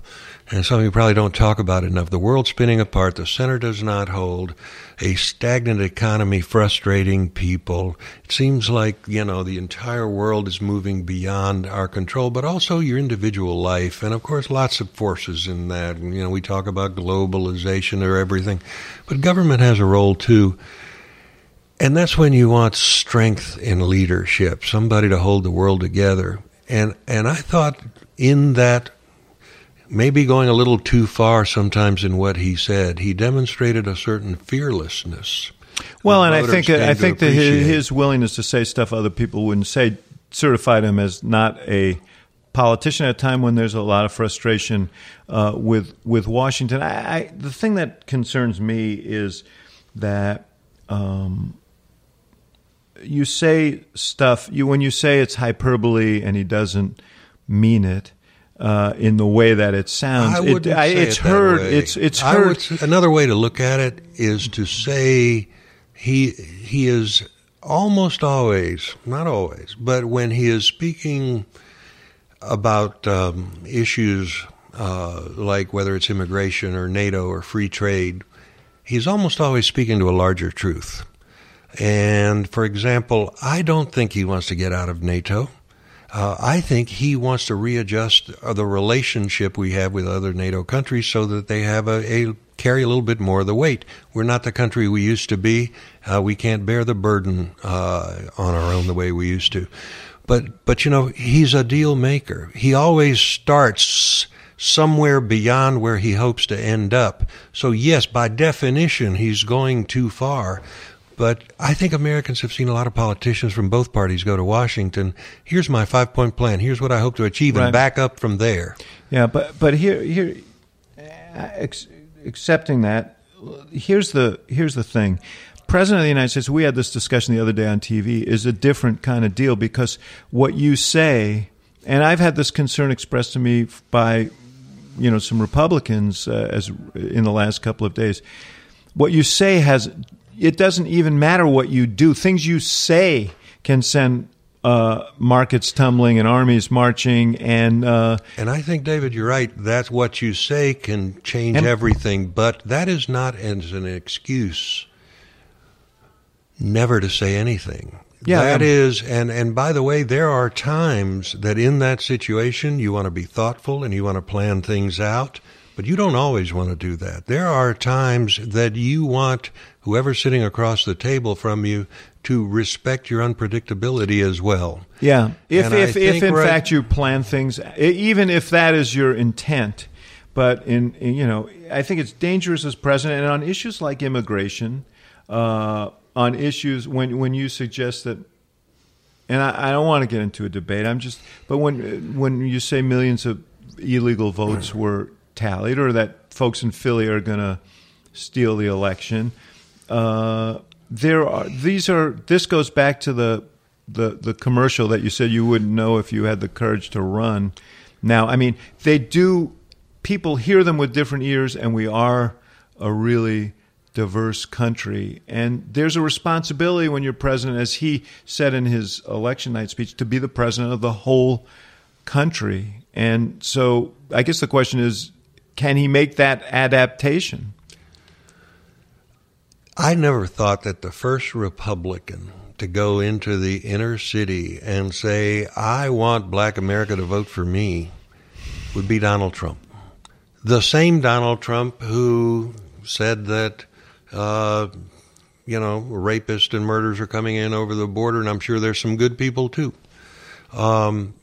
and some of you probably don't talk about it enough. The world's spinning apart. The center does not hold. A stagnant economy frustrating people. It seems like, you know, the entire world is moving beyond our control, but also your individual life. And of course, lots of forces in that. And, you know, we talk about globalization or everything, but government has a role too. And that's when you want strength in leadership, somebody to hold the world together. And and I thought in that maybe going a little too far sometimes in what he said, he demonstrated a certain fearlessness. Well, and I think I think that his, his willingness to say stuff other people wouldn't say certified him as not a politician at a time when there's a lot of frustration uh, with with Washington. I, I, the thing that concerns me is that um, you say stuff you when you say it's hyperbole and he doesn't mean it. uh, in the way that it sounds. I it, I, say it's it heard. way. It's it's heard. would another way to look at it is to say he he is almost always, not always, but when he is speaking about um, issues uh, like whether it's immigration or NATO or free trade, he's almost always speaking to a larger truth. And for example, I don't think he wants to get out of NATO. Uh, I think he wants to readjust uh, the relationship we have with other NATO countries so that they have a, a carry a little bit more of the weight. We're not the country we used to be. Uh, we can't bear the burden uh, on our own the way we used to. But but you know he's a deal maker. He always starts somewhere beyond where he hopes to end up. So yes, by definition, he's going too far. But I think Americans have seen a lot of politicians from both parties go to Washington. Here's my five point plan. Here's what I hope to achieve, Right. and back up from there. Yeah, but but here here, ex- accepting that, here's the here's the thing. President of the United States, we had this discussion the other day on TV, is a different kind of deal because what you say, and I've had this concern expressed to me by, you know, some Republicans uh, as in the last couple of days. What you say has, it doesn't even matter what you do. Things you say can send uh, markets tumbling and armies marching and. Uh, And I think, David, you're right. That's what you say can change And- everything, but that is not as an excuse never to say anything. Yeah, that um, is, and and by the way, there are times that in that situation you want to be thoughtful and you want to plan things out, but you don't always want to do that. There are times that you want whoever's sitting across the table from you to respect your unpredictability as well. Yeah, if And if, if in right- fact you plan things, even if that is your intent, but in, in you know, I think it's dangerous as president, and on issues like immigration, uh, on issues when when you suggest that, and I, I don't want to get into a debate. I'm just, but when when you say millions of illegal votes were tallied, or that folks in Philly are going to steal the election. Uh, there are these are this goes back to the the the commercial that you said you wouldn't know if you had the courage to run. Now, I mean, they do. People hear them with different ears, and we are a really diverse country. And there's a responsibility when you're president, as he said in his election night speech, to be the president of the whole country. And so, I guess the question is, can he make that adaptation? I never thought that the first Republican to go into the inner city and say, I want black America to vote for me would be Donald Trump. The same Donald Trump who said that, uh, you know, rapists and murders are coming in over the border, and I'm sure there's some good people too. Um,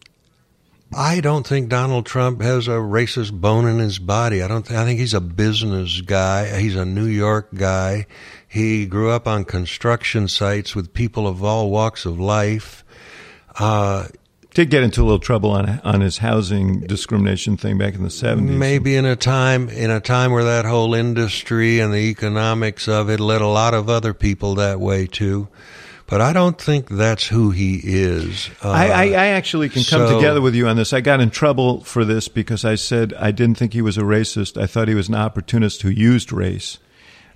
I don't think Donald Trump has a racist bone in his body. I don't. Th- I think he's a business guy. He's a New York guy. He grew up on construction sites with people of all walks of life. Uh, Did get into a little trouble on on his housing discrimination thing back in the seventies. maybe in a time in a time where that whole industry and the economics of it led a lot of other people that way too. But I don't think that's who he is. Uh, I, I, I actually can come so- together with you on this. I got in trouble for this because I said I didn't think he was a racist. I thought he was an opportunist who used race.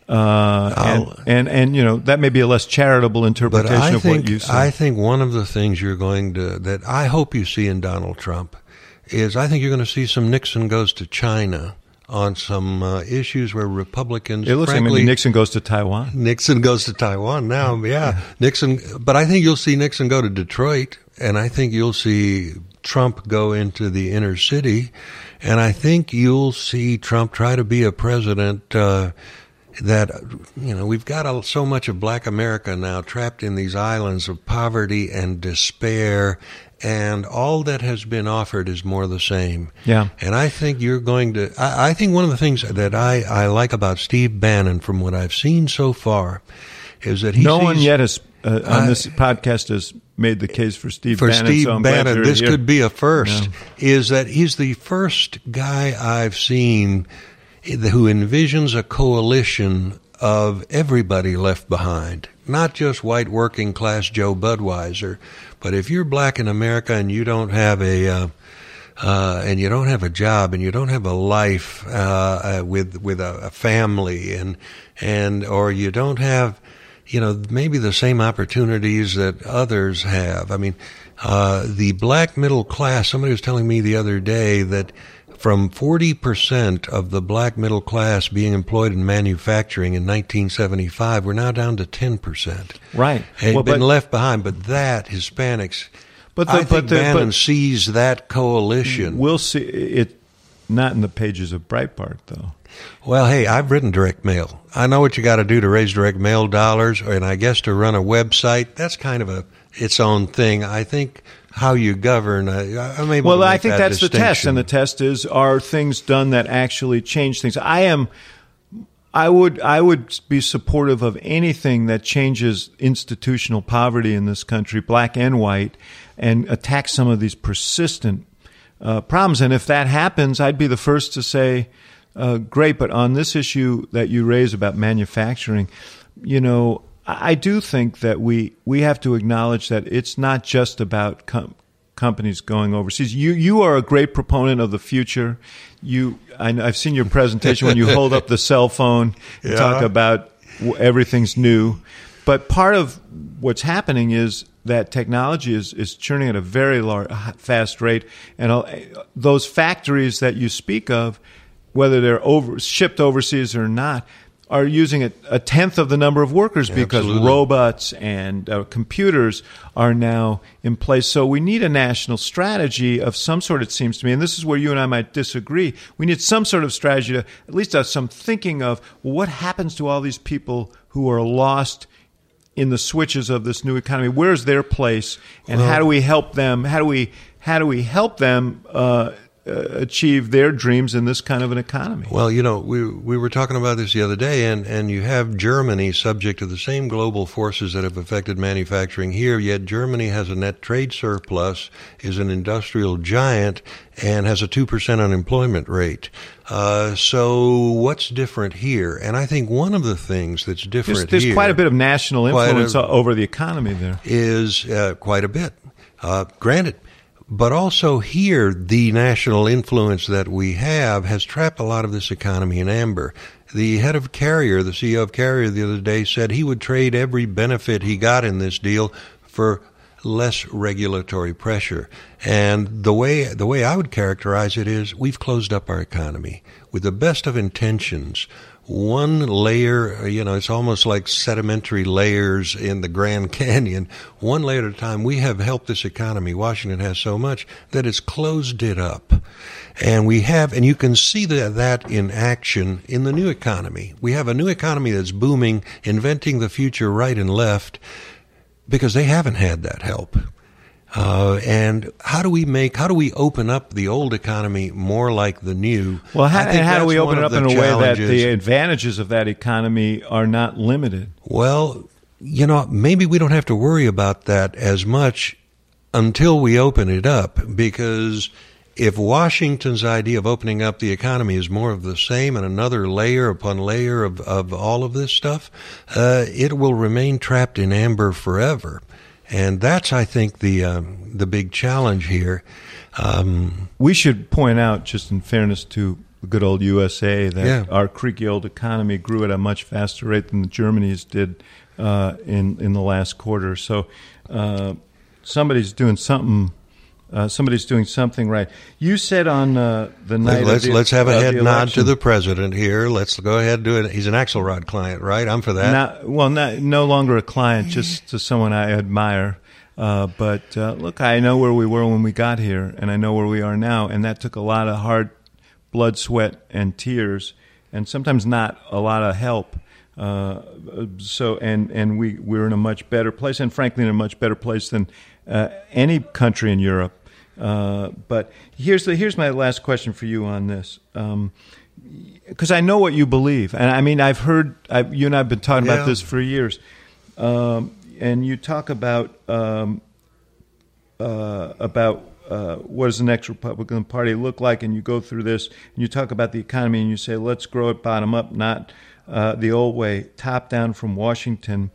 Uh, and, and and you know that may be a less charitable interpretation of think what you said. I think one of the things you're going to that I hope you see in Donald Trump is I think you're going to see some Nixon goes to China on some uh, issues where Republicans. it looks like frankly, maybe Nixon goes to Taiwan. Nixon goes to Taiwan now. Yeah, Nixon. But I think you'll see Nixon go to Detroit, and I think you'll see Trump go into the inner city, and I think you'll see Trump try to be a president. Uh, that you know we've got a, so much of black america now trapped in these islands of poverty and despair and all that has been offered is more the same Yeah. and i think you're going to i, I think one of the things that I, I like about steve bannon from what i've seen so far is that he no sees, one yet has uh, on I- this podcast has made the case for Steve for Bannon. Steve so Bannon, this here. could be a first, is that he's the first guy I've seen who envisions a coalition of everybody left behind, not just white working class Joe Budweiser, but if you're black in America and you don't have a uh, uh, and you don't have a job and you don't have a life uh, uh, with with a, a family and and or you don't have you know maybe the same opportunities that others have. I mean, uh, the black middle class. Somebody was telling me the other day that from 40% of the black middle class being employed in manufacturing in 1975, we're now down to 10%. Right. And well, been but, left behind. But that, Hispanics, but the, I think but the, Bannon but sees that coalition. We'll see it, not in the pages of Breitbart, though. Well, hey, I've written direct mail. I know what you got to do to raise direct mail dollars, and I guess to run a website, that's kind of a its own thing. I think how you govern. I, I'm well, I think that that's the test, and the test is: are things done that actually change things? I am. I would I would be supportive of anything that changes institutional poverty in this country, black and white, and attack some of these persistent uh, problems. And if that happens, I'd be the first to say, uh, "Great." But on this issue that you raise about manufacturing, you know, I do think that we we have to acknowledge that it's not just about com- companies going overseas. You you are a great proponent of the future. You I, have seen your presentation when you hold up the cell phone and yeah. talk about everything's new. But part of what's happening is that technology is, is churning at a very large, fast rate, and those factories that you speak of, whether they're over, shipped overseas or not, are using a, a, tenth of the number of workers because Absolutely. robots and uh, computers are now in place. So we need a national strategy of some sort, it seems to me. And this is where you and I might disagree. We need some sort of strategy to at least have some thinking of well, what happens to all these people who are lost in the switches of this new economy. Where's their place, and well, how do we help them? How do we how do we help them? Uh, uh, achieve their dreams in this kind of an economy. Well, you know, we we were talking about this the other day, and, and you have Germany subject to the same global forces that have affected manufacturing here, yet Germany has a net trade surplus, is an industrial giant, and has a 2% unemployment rate. Uh, so what's different here? And I think one of the things that's different there's, there's here, quite a bit of national influence a, over the economy there. Is uh, quite a bit. Uh, granted, but also here, the national influence that we have has trapped a lot of this economy in amber. The head of Carrier, the CEO of Carrier the other day said he would trade every benefit he got in this deal for less regulatory pressure. And the way the way I would characterize it is we've closed up our economy with the best of intentions one layer, you know, it's almost like sedimentary layers in the Grand Canyon. One layer at a time, we have helped this economy. Washington has so much that it's closed it up. And we have, and you can see that, that in action in the new economy. We have a new economy that's booming, inventing the future right and left because they haven't had that help. Uh, and how do we make, how do we open up the old economy more like the new? Well, how, and how do we open it up in a way that the advantages of that economy are not limited? Well, you know, maybe we don't have to worry about that as much until we open it up because if Washington's idea of opening up the economy is more of the same and another layer upon layer of, of all of this stuff, uh, it will remain trapped in amber forever and that's I think the um, the big challenge here. Um, we should point out, just in fairness to the good old USA, that yeah. our creaky old economy grew at a much faster rate than the Germany's did uh, in in the last quarter. So uh, somebody's doing something uh, somebody's doing something right. You said on uh, the night. Let's the, let's have a head nod to the president here. Let's go ahead and do it. He's an Axelrod client, right? I'm for that. Not, well, not, no longer a client, just to someone I admire. Uh, but uh, look, I know where we were when we got here, and I know where we are now, and that took a lot of hard blood, sweat, and tears, and sometimes not a lot of help. Uh, so, and and we we're in a much better place, and frankly, in a much better place than uh, any country in Europe. Uh, but here's the here's my last question for you on this. because um, I know what you believe, and I mean I've heard I, you and I've been talking yeah. about this for years, um, and you talk about um, uh, about uh, what does the next Republican Party look like, and you go through this, and you talk about the economy, and you say let's grow it bottom up, not uh, the old way, top down from Washington.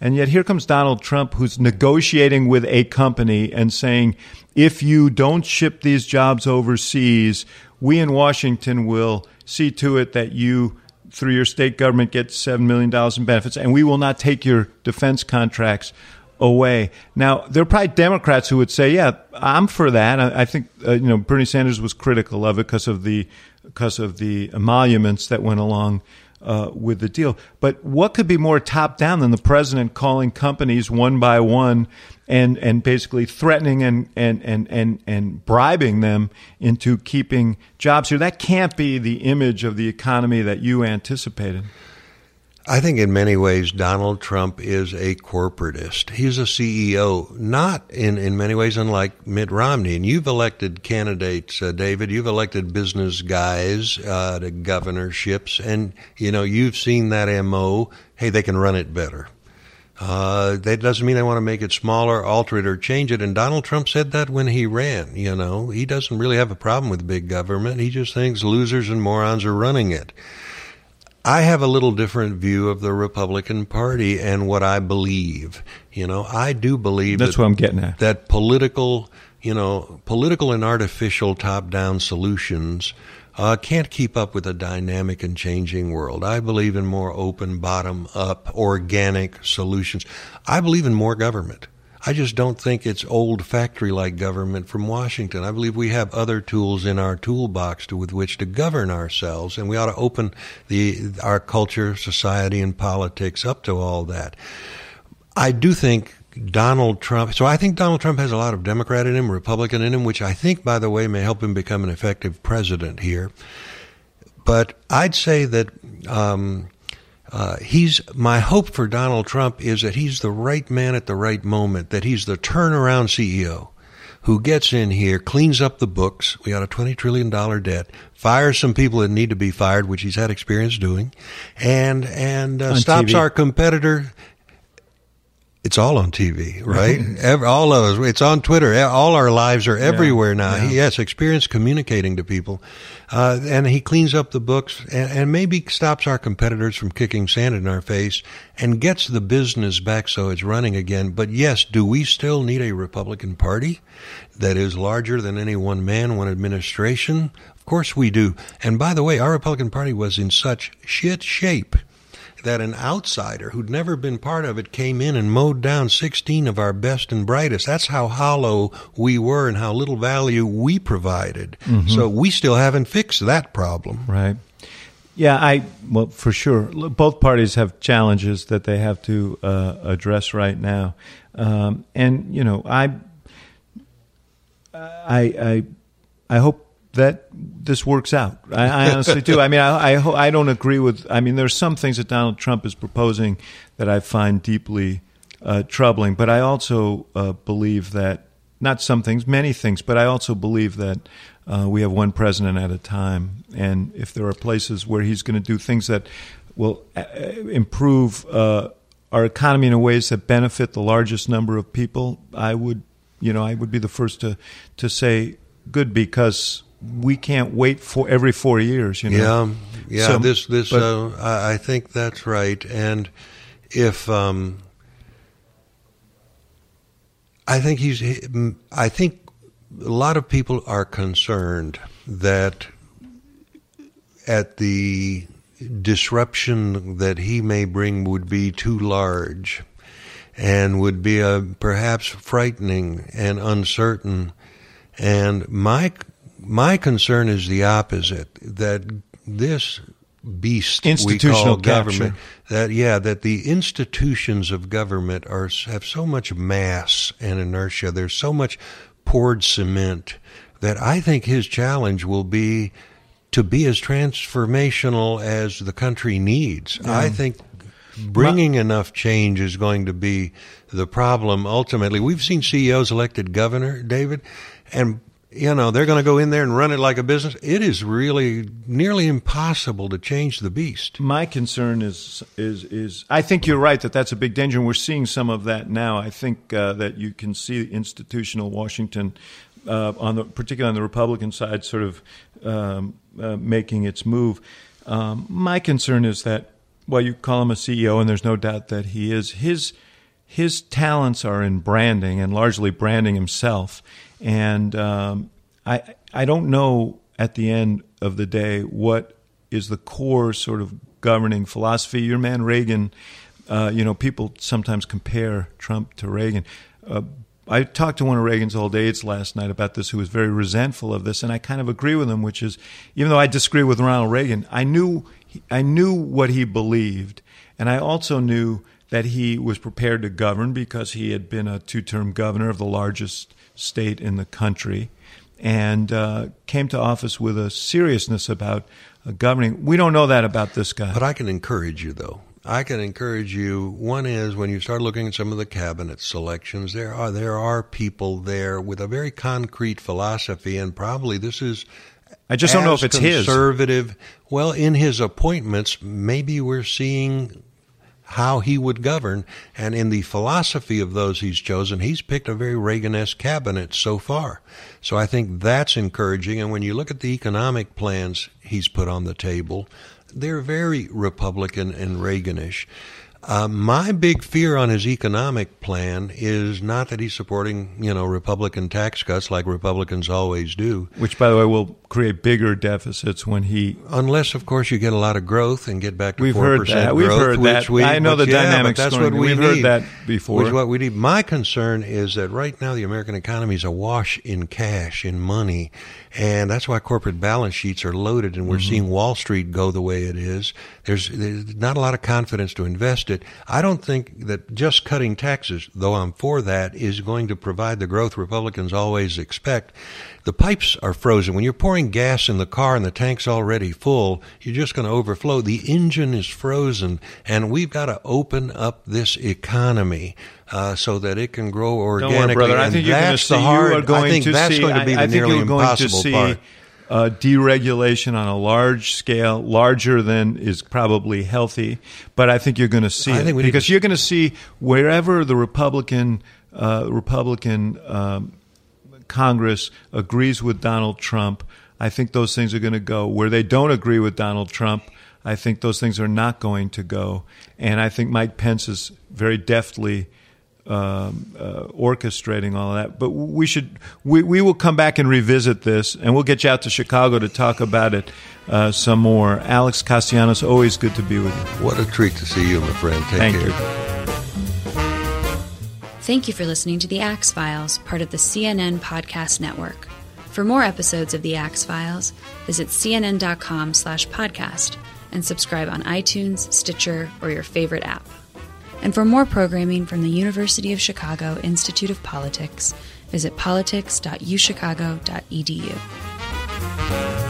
And yet here comes Donald Trump, who's negotiating with a company and saying, if you don't ship these jobs overseas, we in Washington will see to it that you, through your state government, get $7 million in benefits, and we will not take your defense contracts away. Now, there are probably Democrats who would say, "Yeah, I'm for that." I, I think uh, you know Bernie Sanders was critical of it because of the because of the emoluments that went along uh, with the deal. But what could be more top down than the president calling companies one by one and and basically threatening and and and and, and bribing them into keeping jobs here? That can't be the image of the economy that you anticipated. I think in many ways Donald Trump is a corporatist. He's a CEO, not in, in many ways unlike Mitt Romney. And you've elected candidates, uh, David. You've elected business guys uh, to governorships, and you know you've seen that mo. Hey, they can run it better. Uh, that doesn't mean they want to make it smaller, alter it, or change it. And Donald Trump said that when he ran. You know, he doesn't really have a problem with big government. He just thinks losers and morons are running it. I have a little different view of the Republican Party and what I believe. You know, I do believe that's that, what I'm getting at. That political, you know, political and artificial top-down solutions uh, can't keep up with a dynamic and changing world. I believe in more open, bottom-up, organic solutions. I believe in more government. I just don't think it's old factory like government from Washington. I believe we have other tools in our toolbox to, with which to govern ourselves, and we ought to open the, our culture, society, and politics up to all that. I do think Donald Trump. So I think Donald Trump has a lot of Democrat in him, Republican in him, which I think, by the way, may help him become an effective president here. But I'd say that um, uh, he's my hope for Donald Trump is that he's the right man at the right moment, that he's the turnaround CEO who gets in here, cleans up the books. We got a $20 trillion debt, fires some people that need to be fired, which he's had experience doing, and, and uh, stops TV. our competitor it's all on TV, *laughs* right? Every, all of us. It's on Twitter. All our lives are everywhere yeah, now. Yeah. He has experience communicating to people, uh, and he cleans up the books and, and, maybe stops our competitors from kicking sand in our face and gets the business back so it's running again. But yes, do we still need a Republican Party that is larger than any one man, one administration? Of course we do. And by the way, our Republican Party was in such shit shape that an outsider who'd never been part of it came in and mowed down 16 of our best and brightest. That's how hollow we were and how little value we provided. Mm-hmm. So we still haven't fixed that problem. Right. Yeah, I well for sure. Both parties have challenges that they have to uh, address right now, um, and you know, I, I, I, I hope that this works out. I, I honestly do. I mean, I, I, I don't agree with. I mean, there's some things that Donald Trump is proposing that I find deeply uh, troubling, but I also uh, believe that not some things, many things, but I also believe that uh, we have one president at a time, and if there are places where he's going to do things that will uh, improve uh, our economy in ways that benefit the largest number of people, I would, you know, I would be the first to to say good because we can't wait for every four years. You know. Yeah, yeah. So, this this but, uh, I think that's right. And if um, I think he's, I think a lot of people are concerned that at the disruption that he may bring would be too large and would be a, perhaps frightening and uncertain. And my my concern is the opposite that this beast institutional we call government that yeah that the institutions of government are have so much mass and inertia there's so much poured cement that I think his challenge will be to be as transformational as the country needs. Mm. I think bringing My, enough change is going to be the problem ultimately. We've seen CEOs elected governor, David, and you know they're going to go in there and run it like a business. It is really nearly impossible to change the beast. My concern is is is i think you're right that that's a big danger and we're seeing some of that now. I think uh, that you can see institutional washington uh, on the particularly on the republican side sort of um, uh, making its move. Um, my concern is that well you call him a ceo and there's no doubt that he is. His his talents are in branding and largely branding himself. And um, I I don't know at the end of the day what is the core sort of governing philosophy. Your man Reagan, uh, you know, people sometimes compare Trump to Reagan. Uh, I talked to one of Reagan's old aides last night about this, who was very resentful of this, and I kind of agree with him. Which is, even though I disagree with Ronald Reagan, I knew I knew what he believed, and I also knew that he was prepared to govern because he had been a two-term governor of the largest state in the country, and uh, came to office with a seriousness about uh, governing. We don't know that about this guy. But I can encourage you, though. I can encourage you. One is when you start looking at some of the cabinet selections, there are there are people there with a very concrete philosophy, and probably this is. I just don't know if it's conservative. his. Well, in his appointments, maybe we're seeing how he would govern. And in the philosophy of those he's chosen, he's picked a very Reagan-esque cabinet so far. So I think that's encouraging. And when you look at the economic plans he's put on the table, they're very Republican and Reaganish. Uh, my big fear on his economic plan is not that he's supporting, you know, Republican tax cuts like Republicans always do. Which, by the way, will create bigger deficits when he. Unless, of course, you get a lot of growth and get back to We've 4% heard that. growth. We've heard that. We, I know the yeah, dynamics. But that's going. what we We've need. heard that before. Which is what we need. My concern is that right now the American economy is awash in cash, in money, and that's why corporate balance sheets are loaded, and we're mm-hmm. seeing Wall Street go the way it is. There's, there's not a lot of confidence to invest it. I don't think that just cutting taxes, though I'm for that, is going to provide the growth Republicans always expect. The pipes are frozen. When you're pouring gas in the car and the tank's already full, you're just going to overflow. The engine is frozen, and we've got to open up this economy uh, so that it can grow organically. Don't worry, brother. I think you're going to see. Hard, going I think that's see, going to be the I, I nearly think you're going to impossible see, part. Uh, deregulation on a large scale, larger than is probably healthy, but I think you're going to see I it because to, you're going to see wherever the Republican uh, Republican um, Congress agrees with Donald Trump, I think those things are going to go. Where they don't agree with Donald Trump, I think those things are not going to go. And I think Mike Pence is very deftly um, uh, orchestrating all of that. But we should we, we will come back and revisit this, and we'll get you out to Chicago to talk about it uh, some more. Alex Castellanos, always good to be with you. What a treat to see you, my friend. Take Thank care. you. Thank you for listening to the Axe Files, part of the CNN Podcast Network. For more episodes of the Axe Files, visit cnn.com/podcast and subscribe on iTunes, Stitcher, or your favorite app. And for more programming from the University of Chicago Institute of Politics, visit politics.uchicago.edu.